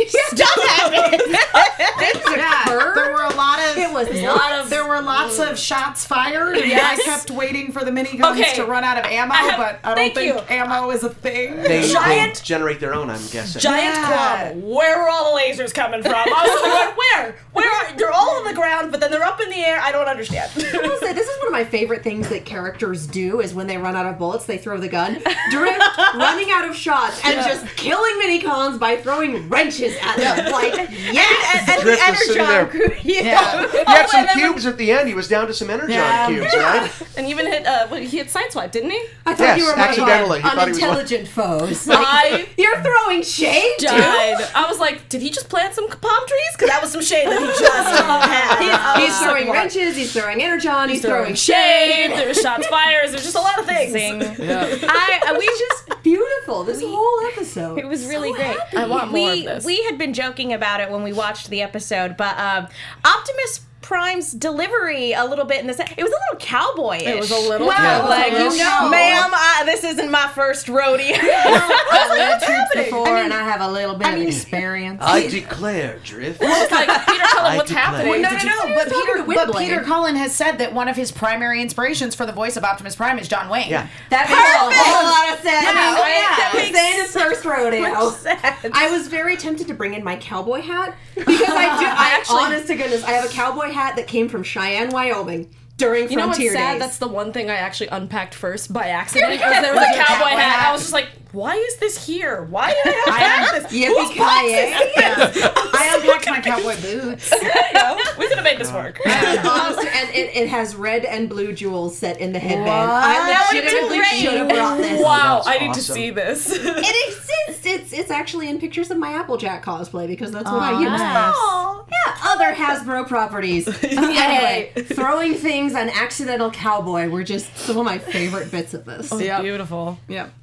Stuff happens. Things Yeah, there were a lot of It was a nuts. lot of there were lots of shots fired. And Yes. I kept waiting for the miniguns Okay. to run out of ammo, I have- but I don't think you. ammo is a thing. They, they Giant- generate their own, I'm guessing. Giant Yeah. club. Where are all the lasers coming from? I was like, where? Where are? They're all on the ground, but then they're up in the air. I don't understand. I will say this is one of my favorite things that characters do is when they run out of bullets, they throw the gun. Drift running out of shots and just killing minicons by throwing wrenches at them. Like, yes! and Drift the was sitting energon. there. Yeah. Yeah. He had oh, some cubes at the end. He was down to some energon Yeah. cubes, right? and even hit. Uh, what, he hit sideswipe, didn't he? I thought Yes, you were accidentally. He on thought he was- unintelligent foes. Like, I you're throwing shade, dude. died. I was like, did he just plant some palm trees? Because that was some shade that he just had. He's, he's was like, throwing what? wrenches, he's throwing energon, he's, throwing, throwing shade. There's shots fires. There's just a lot of things. Zing. I, I- we just Beautiful. This whole episode. It was really great. I want more we, of this. We had been joking about it when we watched the episode, but um, Optimus Prime's delivery a little bit in this. It was a little cowboy. It was a little. Well, Yeah. like you know, ma'am, I, this isn't my first rodeo. I've lived troops before and I have a little bit of experience. I declare, Drift. It's like Peter, tell I him what's declare. happening. No, no, no. But was Peter, but Peter Cullen has said that one of his primary inspirations for the voice of Optimus Prime is John Wayne. Yeah. That makes a whole lot of sense. Yeah, I, oh, yeah. that Makes saying his first rodeo. I was very tempted to bring in my cowboy hat because I do. I, actually- honest to goodness, I have a cowboy hat that came from Cheyenne, Wyoming during You know what's Frontier sad? days. That's the one thing I actually unpacked first by accident. Was there was a cowboy hat. I was just like, why is this here? Why did I have to have this? Whose box is Yippee-ki-yay. I unpacked my cowboy boots. this? There you go. We could have made this work. Honest- um, and it, it has red and blue jewels set in the headband. What? I That would've been legitimately great. should have brought this. Wow, I need to see this. It exists. It's it's actually in pictures of my Applejack cosplay because that's what I use. nice. Oh, yeah. Other Hasbro properties. anyway, throwing things on accidental cowboy were just some of my favorite bits of this. Yep. Beautiful. Yep.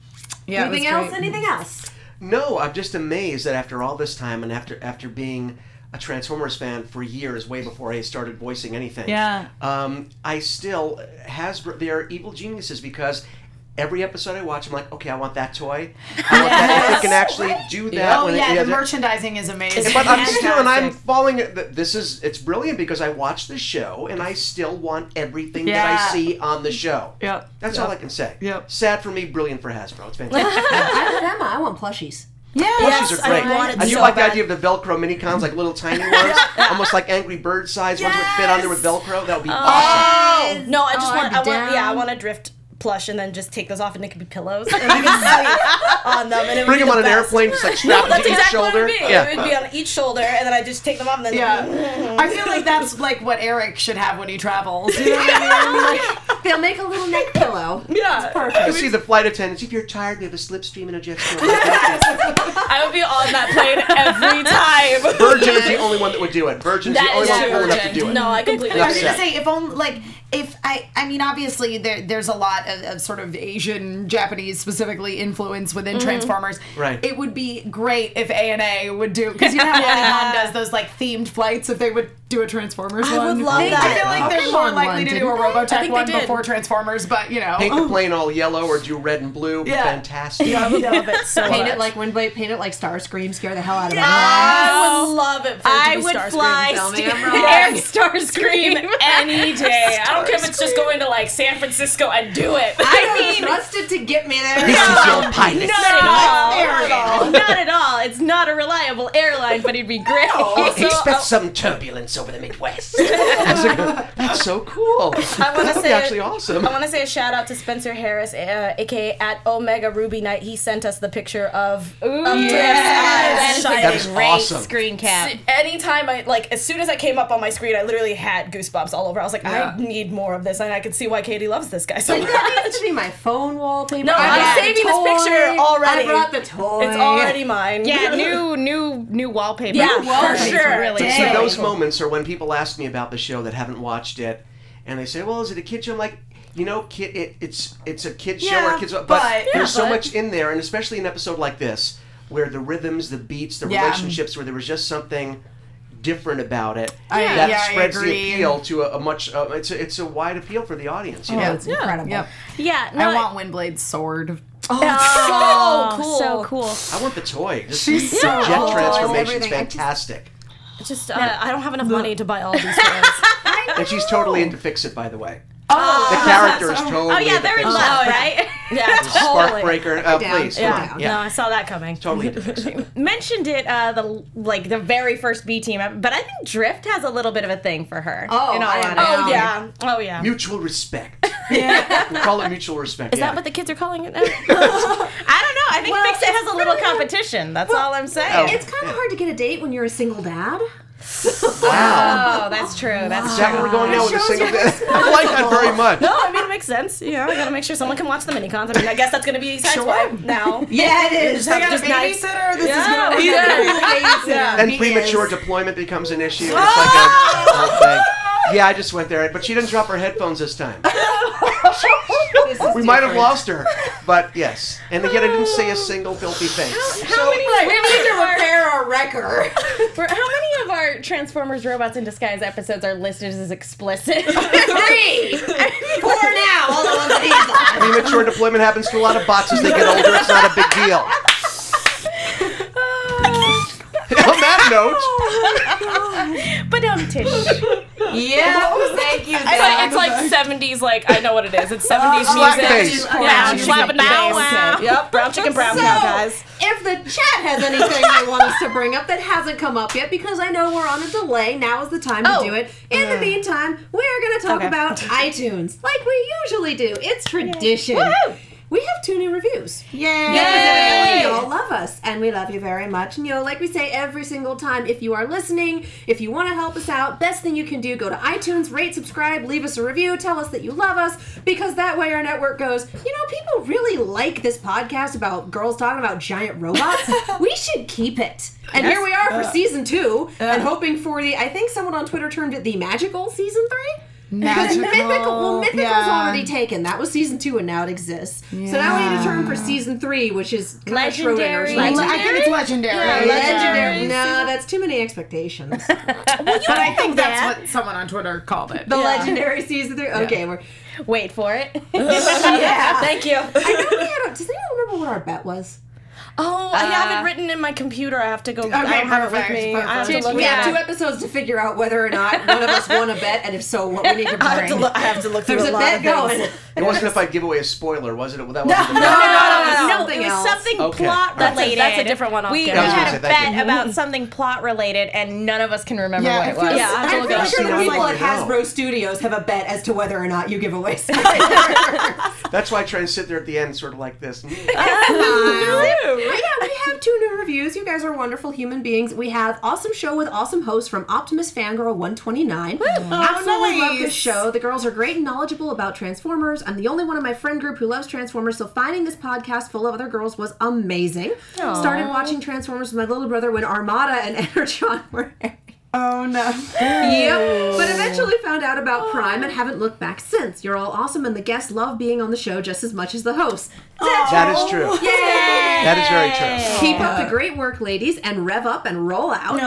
Yeah. Anything else? great. Anything else? No, I'm just amazed that after all this time and after after being a Transformers fan for years, way before I started voicing anything. Yeah. Um, I still Hasbro. They are evil geniuses because. Every episode I watch, I'm like, okay, I want that toy. I want that. They can actually do oh, that. Oh when it- yeah, yeah, the merchandising is amazing. but I'm still, and I'm falling. This is it's brilliant because I watch the show and I still want everything that I see on the show. Yep. That's all I can say. Yep. Sad for me, brilliant for Hasbro. It's fantastic. I'm Emma. I want plushies. Yeah. Plushies are I great. wanted I do so like the idea of the Velcro mini cons, like little tiny ones, almost like Angry Bird size ones would fit on there with Velcro. That would be oh. awesome. Oh no, I just Oh, want. I'd be want. Yeah, I want a drift plush and then just take those off and it could be pillows and you can sleep on them and it would Bring be them the on an airplane, just like No, strap them that's to each exactly shoulder. what it would be. Yeah. It would be on each shoulder and then I just take them off and then Yeah. I feel like that's like what Eric should have when he travels. You know what I mean? Like, They'll make a little neck pillow. yeah. Perfect. You see the flight attendants. If you're tired, we have a slipstream and a jet stream. I would be on that plane every time. Virgin is the only one that would do it. Virgin's That the only is one true. cool enough to do it. No, I completely I was agree. gonna say if only like if I, I mean, obviously there, there's a lot of, of sort of Asian, Japanese specifically influence within mm-hmm. Transformers. Right. It would be great if ANA would do because you know how Pokemon does those like themed flights. If they would do a Transformers I one, would love I that. feel like they're Pokemon more likely one, to do a they? I Robotech one did. before Transformers, but you know. Paint the plane all yellow or do red and blue. Yeah. Fantastic. I would love it so Paint much. it like Windblade, paint it like Starscream, scare the hell out of everyone. I would love it for it to I be would Starscream. fly Tell me st- I'm wrong. Air Starscream any day. I don't care if it's just going to like San Francisco and do it. I mean, trusted to get me there. This is your pilot. Not at all. Not at all. Not at all. It's not a reliable airline, but it'd be great. Oh, expect some turbulence over the Midwest. That's, a- that's so cool. I want to say be actually awesome. I want to say a shout out to Spencer Harris, uh, aka at Omega Ruby Knight. He sent us the picture of, of Drift's That eyes is shining. That is a great awesome. screen cap. Anytime I like, as soon as I came up on my screen, I literally had goosebumps all over. I was like, I need more of this, and I could see why Katie loves this guy so much. That needs to be my phone wallpaper. No, I I'm saving this picture already. I brought the toy. It's already mine. Yeah, new new new wallpaper. Yeah, for wallpaper. sure. Really, See, those moments are when people ask me about the show that haven't watched it, and they say, "Well, is it a kid show?" I'm like, you know, kid, it, it's it's a kid show Yeah, or kids, but, but- there's so but- much in there, and especially an episode like this, where the rhythms, the beats, the Yeah. relationships, where there was just something different about it I- that yeah, spreads the appeal to a, a much. Uh, it's a, it's a wide appeal for the audience. You Oh, know? it's incredible. Yep. Yeah, I no, want Windblade's sword. oh, so cool. So cool. I want the toy. Just She's so jet cool. transformation's Everything. Fantastic. Just uh, I don't have enough money to buy all these fans. And she's totally into Fixit, by the way. Oh, the character is totally Oh yeah, into they're in It. love, right? Yeah, Spark totally. Breaker, uh, down. please. Yeah. come on. down. No, I saw that coming. Totally into Mentioned it uh, the like the very first B team, but I think Drift has a little bit of a thing for her. Oh, in all I am. Oh yeah. Oh yeah. Mutual respect. yeah. We call it mutual respect. Is yeah. that what the kids are calling it now? I don't know. I think Well, Fixit has a little competition. That's all I'm saying. Oh. It's kind of hard to get a date when you're a single dad. Wow. Oh, that's true. That's Is that where we're going now with a shows single you? I like that very much. no, I mean it makes sense. You know, I gotta make sure someone can watch the mini cons. I mean, I guess that's gonna be Sideswipe now. Yeah, it is. Just have just nice. babysitter. This Yeah, is yeah. yeah. And premature deployment becomes an issue. It's like a oh! whole thing. Yeah, I just went there, but she didn't drop her headphones this time. We might have lost her, but yes. And again, I didn't say a single filthy thing. How many, how many of our, repair our wrecker. for- how many of our Transformers Robots in Disguise episodes are listed as explicit? Three. Four now. All the ones that he's on. Premature deployment happens to a lot of bots as they get older. It's not a big deal. Note, but um, Tish. Yeah. Thank you. It's like, it's like 70s, like, I know what it is. It's 70s Slackface. music. Brown Yeah, chicken slapping bow face. wow. Yep, brown chicken, brown cow, guys. If the chat has anything they want us to bring up that hasn't come up yet, because I know we're on a delay, now is the time to Oh. do it. In the meantime, we're going to talk Okay. about iTunes, like we usually do. It's tradition. Woohoo! We have two new reviews. Yay! Yay! Y'all love us, and we love you very much. And you know, like we say every single time, if you are listening, if you want to help us out, best thing you can do, go to iTunes, rate, subscribe, leave us a review, tell us that you love us, because that way our network goes, you know, people really like this podcast about girls talking about giant robots. we should keep it. And here we are for uh. season two, and uh. hoping for the, I think someone on Twitter termed it the magical season three. Because Mythical, well, Mythical's Yeah. already taken. That was season two, and now it exists. So now we need to turn for season three, which is kind Legendary. I think it's legendary. Yeah, Legendary. No, that's too many expectations. the But I think that's what someone on Twitter called it. The legendary season three. Okay, we're Wait for it. yeah. Thank you. I know we had. A, does anyone remember what our bet was? Oh, I have it uh, written in my computer. I have to go. I don't have it with perfect, me. I have to look We at have two episodes to figure out whether or not one of us won a bet, and if so, what we need to bring. I have to look. I have to look through There's a a lot bet of things. going. It wasn't if I give away a spoiler, was it? That wasn't the No, bet. no, no, no, something it was something Okay. plot That's a- related. that's a different one I'll We, we get. Yeah, I was gonna had a bet you. about something plot related, and none of us can remember Yeah, what it it was. feels- Yeah, I have to I'm look pretty it up. sure the See, I people want at to know. Hasbro Studios have a bet as to whether or not you give away spoilers. That's why I try and sit there at the end, sort of like this. But yeah, we have two new reviews. You guys are wonderful human beings. We have awesome show with awesome hosts from Optimus Fangirl 129. Absolutely love this show. The girls are great and knowledgeable about Transformers. I'm the only one in my friend group who loves Transformers, so finding this podcast full of other girls was amazing. Started watching Transformers with my little brother when Armada and Energon were airing. Oh no. Yep. But eventually found out about oh. Prime and haven't looked back since. You're all awesome, and the guests love being on the show just as much as the hosts. That is true. That is very true. Keep up the great work, ladies, and rev up and roll out.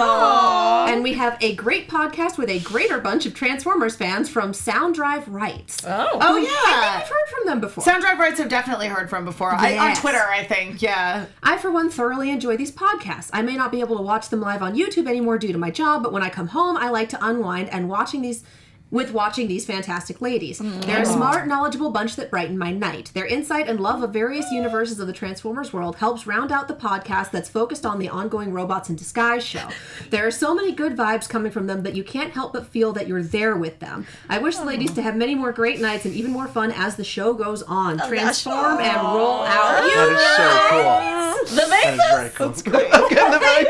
And we have a great podcast with a greater bunch of Transformers fans from Sound Drive Rights. Oh. Oh I think yeah. we've heard from them before. Sound Drive Rights have definitely heard from before. I, on Yes. Twitter, I think. Yeah. I, for one, thoroughly enjoy these podcasts. I may not be able to watch them live on YouTube anymore due to my job, but when I come home, I like to unwind and watching these. With watching these fantastic ladies. They're a smart, knowledgeable bunch that brighten my night. Their insight and love of various universes of the Transformers world helps round out the podcast that's focused on the ongoing Robots in Disguise show. There are so many good vibes coming from them that you can't help but feel that you're there with them. I wish the ladies to have many more great nights and even more fun as the show goes on. Transform and roll out. You That is so cool. The That is very cool. I'm getting the very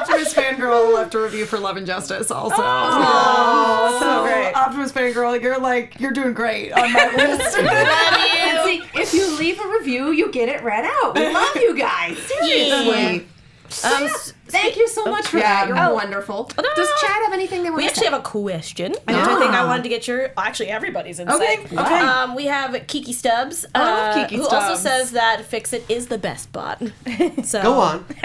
Optimus Fangirl left a review for Love and Justice also. so great. Optimus Fangirl, you're like you're doing great on my list. And see, if you leave a review, you get it read out. We love you guys. Seriously. Um, s- Thank you so much for Yeah. that. You're Oh. wonderful. no, Does. Chad have anything they want we to actually have a question, which I think I wanted to get your, actually everybody's insight. Okay, okay. Um, we have Kiki Stubbs, I love uh, Kiki who also says that Fixit is the best bot. So Go on.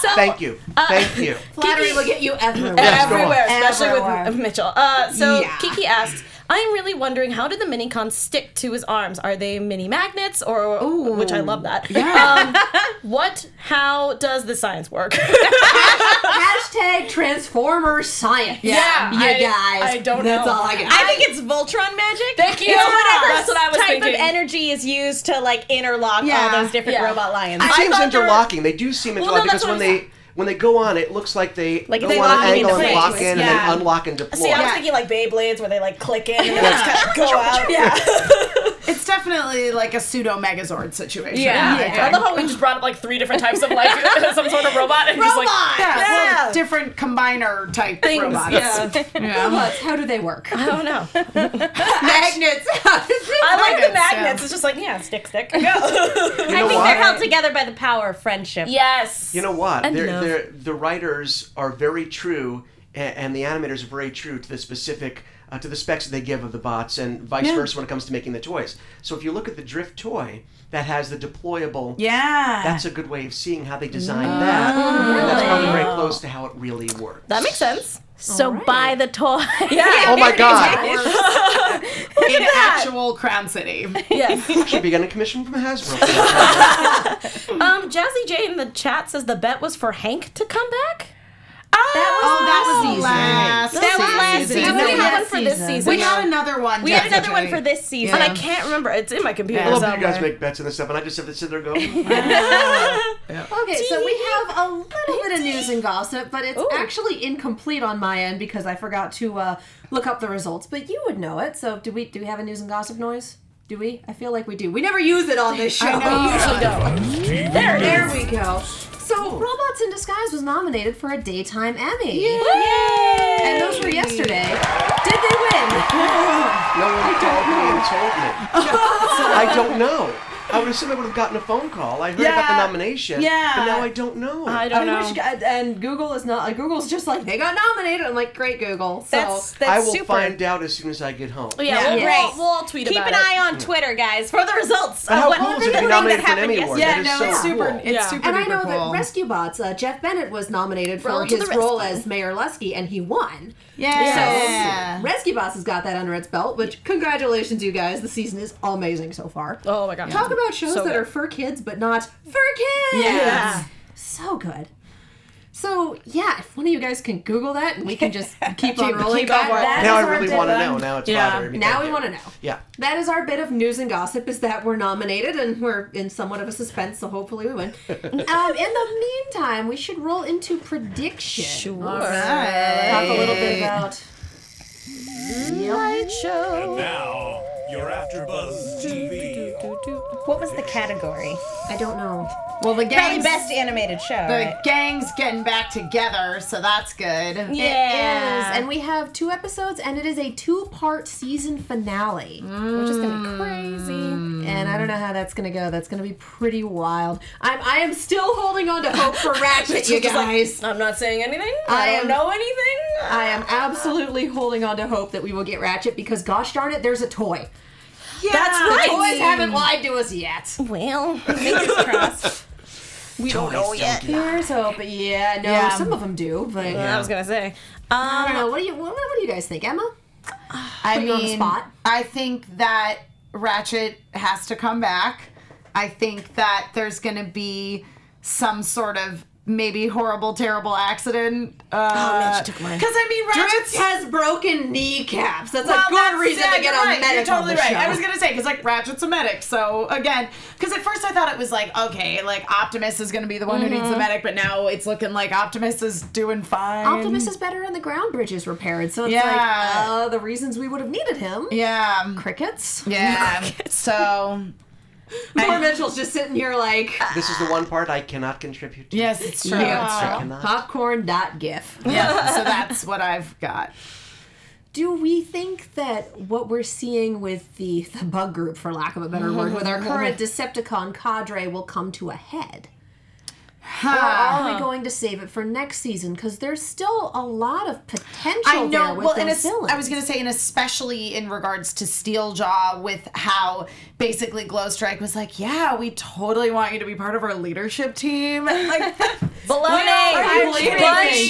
So, Thank you. Thank you. Flattery will get you everywhere. Yes, everywhere, especially Everywhere. with Mitchell. Uh, so Yeah. Kiki asks, I'm really wondering how did the mini cons stick to his arms? Are they mini magnets or which I love that. Um, what how does the science work? Hashtag Transformer Science. Yeah, you I- guys. I don't know. That's know. all I got. I think it's Voltron magic. Thank you. It's whatever That's what I was type thinking. of energy is used to like interlock Yeah. all those different Yeah. robot lions. It seems thought they were- interlocking. They do seem no, interlocking that's because when what I'm they when they go on, it looks like they Like go they on lock an angle and place. lock in and then unlock and deploy. See, I was Yeah. thinking like Beyblades where they like click in and then just kind of go out. Yeah. it's definitely like a pseudo Megazord situation. Yeah. I I think. love how we just brought up like three different types of like some sort of robot and just like Yeah, Yeah. well, different combiner type things. robots. Yeah. Yeah. Robots, how do they work? I don't know. Magnets. How does it I like the Magnets, magnets. yeah. It's just like yeah, stick, stick, go. You know I think what? they're held together by the power of friendship. yes. You know what? And They're, love. they're, the writers are very true, and, and the animators are very true to the specific, uh, to the specs that they give of the bots, and vice versa when it comes to making the toys. So if you look at the Drift toy that has the deployable, Yeah. that's a good way of seeing how they designed that. And that's probably very close to how it really works. That makes sense. So buy the toy. Yeah. Oh my god! in actual Crown City. yes. Should be getting a commission from Hasbro. Um, Jazzy J in the chat says the bet was for Hank to come back. Oh, that was season. last. That was last season. season. we Yeah. have one for this season. season. We had another one. We had Jessica. another one for this season. and I can't remember. It's in my computer I love you guys make bets and stuff, and I just have to sit there and going. Okay, so we have a little bit of news and gossip, but it's actually incomplete on my end because I forgot to uh, look up the results. But you would know it. So do we? Do we have a news and gossip noise? Do we? I feel like we do. We never use it on this show. know. Usually don't. There, there we go. So, Robots in Disguise was nominated for a daytime Emmy. Yay! And those were yesterday. Did they win? No one called me and told me. I don't know. I would assume I would have gotten a phone call. I heard about the nomination. Yeah. But now I don't know. I don't know. Which, and Google is not. Like, Google's just like they got nominated. I'm like, great Google. So That's that's I will super. find out as soon as I get home. yeah, Yeah. we'll, Great. we'll, we'll all tweet Keep about an it. eye on Twitter, guys, for the results. But of how what cool is it to be nominated that for an happened Emmy Award? Yeah, That is no, so it's super. cool. It's Yeah. super. And I know cool. that Rescue Bots, uh, Jeff Bennett was nominated for Roll his role as Mayor Luskey, and he won. Yeah. So Rescue Bots has got that under its belt. Which congratulations, you guys! The season is amazing so far. Oh my god. Talk about shows So that good. are for kids, but not for kids. Yeah. So good. So yeah, if one of you guys can Google that, and we can just keep on rolling. keep that, on that Now I really want to know. Now it's Yeah. bothering me. Now we want to know. Yeah. That is our bit of news and gossip is that we're nominated and we're in somewhat of a suspense, so hopefully we win. um, in the meantime, we should roll into prediction. Sure. Talk a little bit about. Light show. Now, your AfterBuzz TV What was the category? I don't know. Well, the Probably gangs, best animated show. the right? gangs getting back together, so that's good. It is, Yeah. and we have two episodes, and it is a two-part season finale. Mm. Which is gonna be crazy. And I don't know how that's gonna go. That's gonna be pretty wild. I'm I am still holding on to hope for Ratchet, you Just like, guys. I'm not saying anything. I I, don't am- know anything. I am absolutely holding on to hope that we will get Ratchet because gosh darn it, there's a toy. That's right. The right. toys haven't lied to us yet. well, fingers crossed. We don't know yet. Here's hope. But yeah, no, Yeah. some of them do, but I was gonna say. I don't Um, know. What do you what, what do you guys think, Emma? I you on the mean, spot. I think that Ratchet has to come back. I think that there's going to be some sort of maybe horrible, terrible accident. Uh, Oh, man, she took mine. Because I mean, Ratchet has broken kneecaps. That's Well, a good that's- reason yeah, to get a right. medic You're totally right. show. I was gonna say because like Ratchet's a medic, so again, because at first I thought it was like okay, like Optimus is gonna be the one who Mm-hmm. needs the medic, but now it's looking like Optimus is doing fine. Optimus is better and the ground bridge is repaired, so it's Yeah. like uh, the reasons we would have needed him. yeah, Crickets. yeah. so Poor Mitchell's just sitting here like This is the one part I cannot contribute to. yes, it's true. Yeah. It's I true. cannot. popcorn.gif. Yeah, so that's what I've got. Do we think that what we're seeing with the, the bug group, for lack of a better word, with our current Decepticon cadre will come to a head? Or are we going to save it for next season? Because there's still a lot of potential I know. there with Well, and those it's, villains. I was going to say, and especially in regards to Steeljaw, with how basically Glowstrike was like, "Yeah, we totally want you to be part of our leadership team." Like, Baloney. I Bunch- really think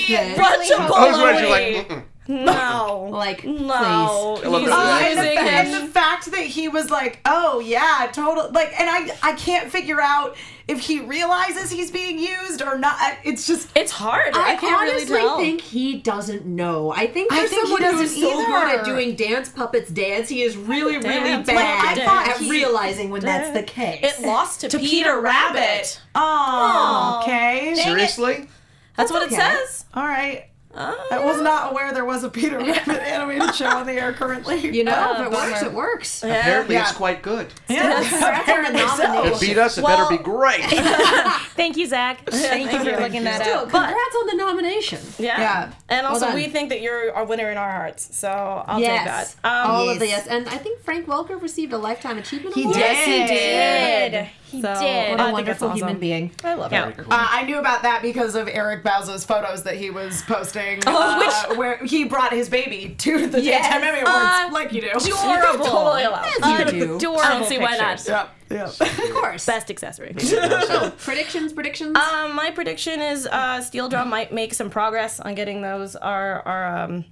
that, Bunch of I was wondering, baloney. like, mm-mm. No. like, No. I love He's. Uh, and, the, and the fact that he was like, "Oh yeah, total," like, and I I can't figure out if he realizes he's being used or not. It's just It's hard. I, I, can't honestly really tell. think he doesn't know. I think I think he someone who is doesn't so good at doing dance puppets dance, he is really, really bad like, I thought at he- realizing when that's the case. it lost to, to Peter, Rabbit. Oh, okay. Seriously? That's what okay. it says. All right. Oh, I was not aware there was a Peter Rabbit animated show on the air currently. you know, Uh, if it works, it works. Apparently Yeah. it's quite good. yeah, Congrats on the If it beat us, it Well- better be great. Thank you, Zach. Thank you for looking that Still, up. congrats on the nomination. Yeah. Yeah. And also, done. we think that you're a winner in our hearts. So I'll yes, take that. Um, all of Yes. the yes, and I think Frank Welker received a lifetime achievement He award. did. Yes, he did. Did. He So, did. What I a think wonderful that's human being. I love Yeah. it. Uh, I knew about that because of Eric Bauza's photos that he was posting, uh, where he brought his baby to the Yes. Daytime Emmy Awards, Uh, like you do. Adorable. Totally allowed. As you do. Adorable I don't see why not. Yep, yep. Of course. Best accessory. So, predictions, predictions. Um, my prediction is uh, Steel Drum might make some progress on getting those our our um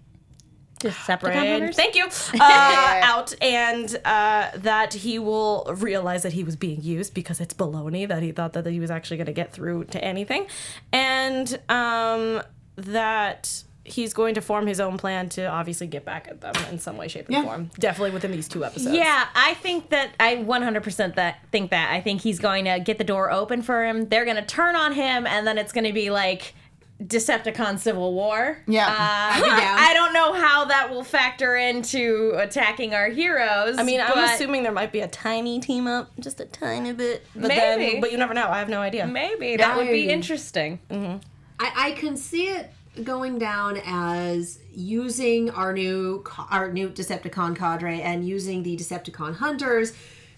Decepticon hunters? thank you uh, out and uh, that he will realize that he was being used because it's baloney that he thought that he was actually going to get through to anything and um, that he's going to form his own plan to obviously get back at them in some way shape or Yeah. form definitely within these two episodes Yeah, I think that I 100% that think that. I think he's going to get the door open for him. They're going to turn on him, and then it's going to be like Decepticon Civil War. Yeah. Uh, be. I don't know how that will factor into attacking our heroes. I mean, I'm assuming there might be a tiny team up, just a tiny bit. But Maybe. then, but you never know. I have no idea. maybe that would be I- interesting. I, I can see it going down as using our new our new Decepticon cadre and using the Decepticon hunters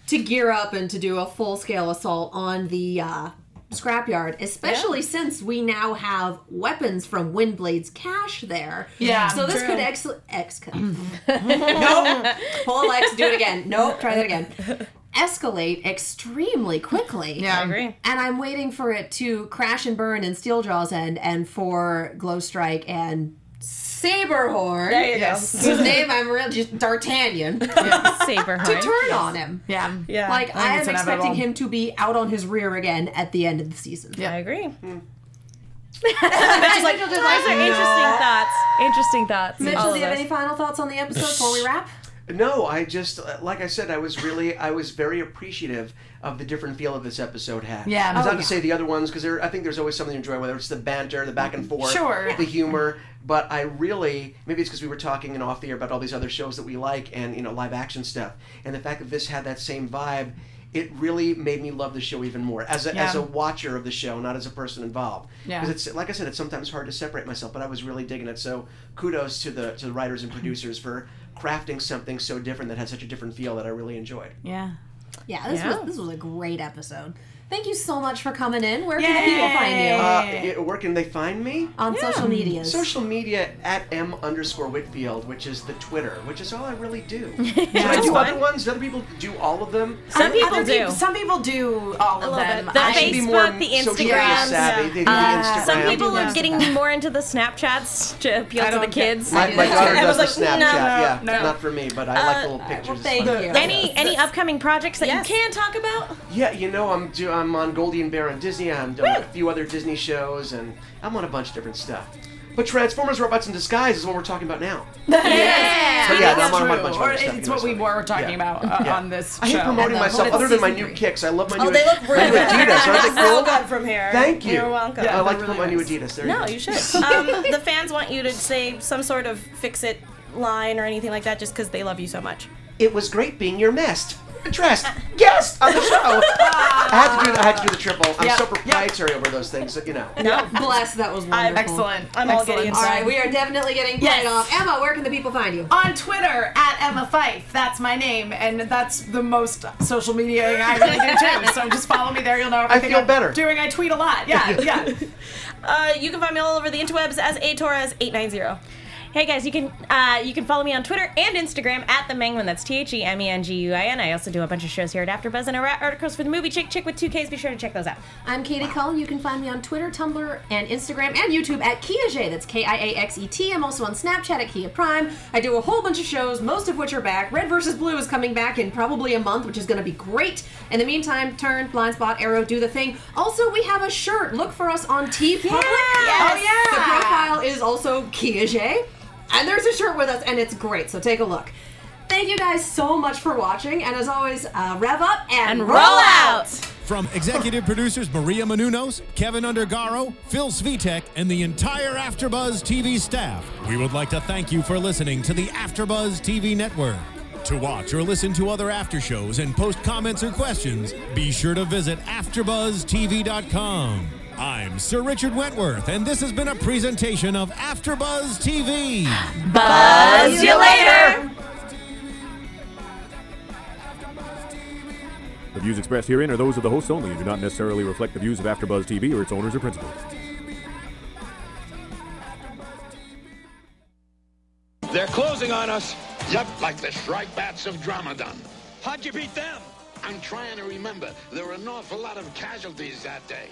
to gear up and to do a full scale assault on the uh, scrapyard, especially since we now have weapons from Windblade's cache there. Yeah, So this true. could ex ex nope. Pull X, do it again. Nope, try that again. Escalate extremely quickly. Yeah. I agree. And I'm waiting for it to crash and burn in Steeljaw's end and for Glowstrike and Saberhorn, There you Yes. whose name I'm really just D'Artagnan, to Saberhorn. To turn on him. Yeah. Yeah. Like I think I am expecting inevitable. him to be out on his rear again at the end of the season. Yeah, I agree. Hmm. Just like, those are interesting thoughts. Interesting thoughts. Mitchell, do you have us. any final thoughts on the episode before we wrap? No, I just uh, like I said, I was really, I was very appreciative of the different feel of this episode had. Yeah. it's Oh, not yeah. to say the other ones because I think there's always something to enjoy, whether it's the banter, the back and forth, Sure. the humor. But I really, maybe it's because we were talking and off the air about all these other shows that we like and you know live action stuff, and the fact that this had that same vibe. It really made me love the show even more as a, as a watcher of the show, not as a person involved. Yeah. Because it's like I said, it's sometimes hard to separate myself, but I was really digging it. So kudos to the to the writers and producers for crafting something so different that had such a different feel that I really enjoyed. Yeah. Yeah, this Yeah. was this was a great episode. Thank you so much for coming in. Where can the people find you? Uh, y- where can they find me? On social media. Social media at m underscore Whitfield, which is the Twitter, which is all I really do. Should I do other ones? Do other people do all of them? Some people do. peop- Some people do all of little them. bit. The I should be more Facebook, the social media Instagrams. savvy. They do the Instagram. Some people are Yeah. getting more into the Snapchats to appeal to the kids. My, do my daughter too. I does the was like, Snapchat. no, yeah, no. not for me, but I like the little pictures. well, thank you. Any any upcoming projects that you can talk about? Yeah, you know, I'm do, I'm on Goldie and Bear on Disney. I'm doing a few other Disney shows, and I'm on a bunch of different stuff. But Transformers: Robots in Disguise is what we're talking about now. Yeah, But yeah, that's I'm on a true. bunch of Or other stuff, it's what we so- were talking yeah. about uh, Yeah. on this I show. hate promoting myself, other than my new three. kicks. I love my new. Adidas. Oh, new, they look my really new good. Adidas. Aren't they so cool? good from here. Thank you. You're welcome. I like to they're put my really new. Adidas. There No, go. you should. um, the fans want you to say some sort of fix it line or anything like that just because they love you so much. It was great being your mest. Dressed guest on the show. I had to do. The, I had to do the triple. I'm Yep, so yep. proprietary over those things. that, You know. No. Bless, that was wonderful. I'm excellent. I'm all Excellent. All right, we are definitely getting Yes. played off. Emma, where can the people find you? on Twitter at Emma Fyffe. That's my name, and that's the most social media I really do too. So just follow me there. You'll know everything feel I'm better. doing. I tweet a lot. Yeah, yeah. Uh, you can find me all over the interwebs as atorres890. Hey guys, you can uh, you can follow me on Twitter and Instagram at the Menguin. That's T H E M E N G U I N. I also do a bunch of shows here at AfterBuzz and I write articles for the movie Chick Chick with two Ks. Be sure to check those out. I'm Katie Cullen. You can find me on Twitter, Tumblr, and Instagram and YouTube at Kiaxet. That's K I A X E T. I'm also on Snapchat at Kia Prime. I do a whole bunch of shows, most of which are back. Red vs. Blue is coming back in probably a month, which is going to be great. In the meantime, Turn, Blindspot, Arrow, do the thing. Also, we have a shirt. Look for us on TeePublic. Yes. Oh, yeah. The profile is also Kiaxet. And there's a shirt with us, and it's great. So take a look. Thank you guys so much for watching, and as always, uh, rev up and, roll, out. From executive producers Maria Menounos, Kevin Undergaro, Phil Svitek, and the entire AfterBuzz TV staff, we would like to thank you for listening to the AfterBuzz TV network. To watch or listen to other after shows and post comments or questions, be sure to visit AfterBuzzTV.com. I'm Sir Richard Wentworth, and this has been a presentation of AfterBuzz TV. Buzz you later. The views expressed herein are those of the hosts only and do not necessarily reflect the views of AfterBuzz TV or its owners or principals. They're closing on us. Yep, like the Shrike Bats of Dramadan. How'd you beat them? I'm trying to remember. There were an awful lot of casualties that day.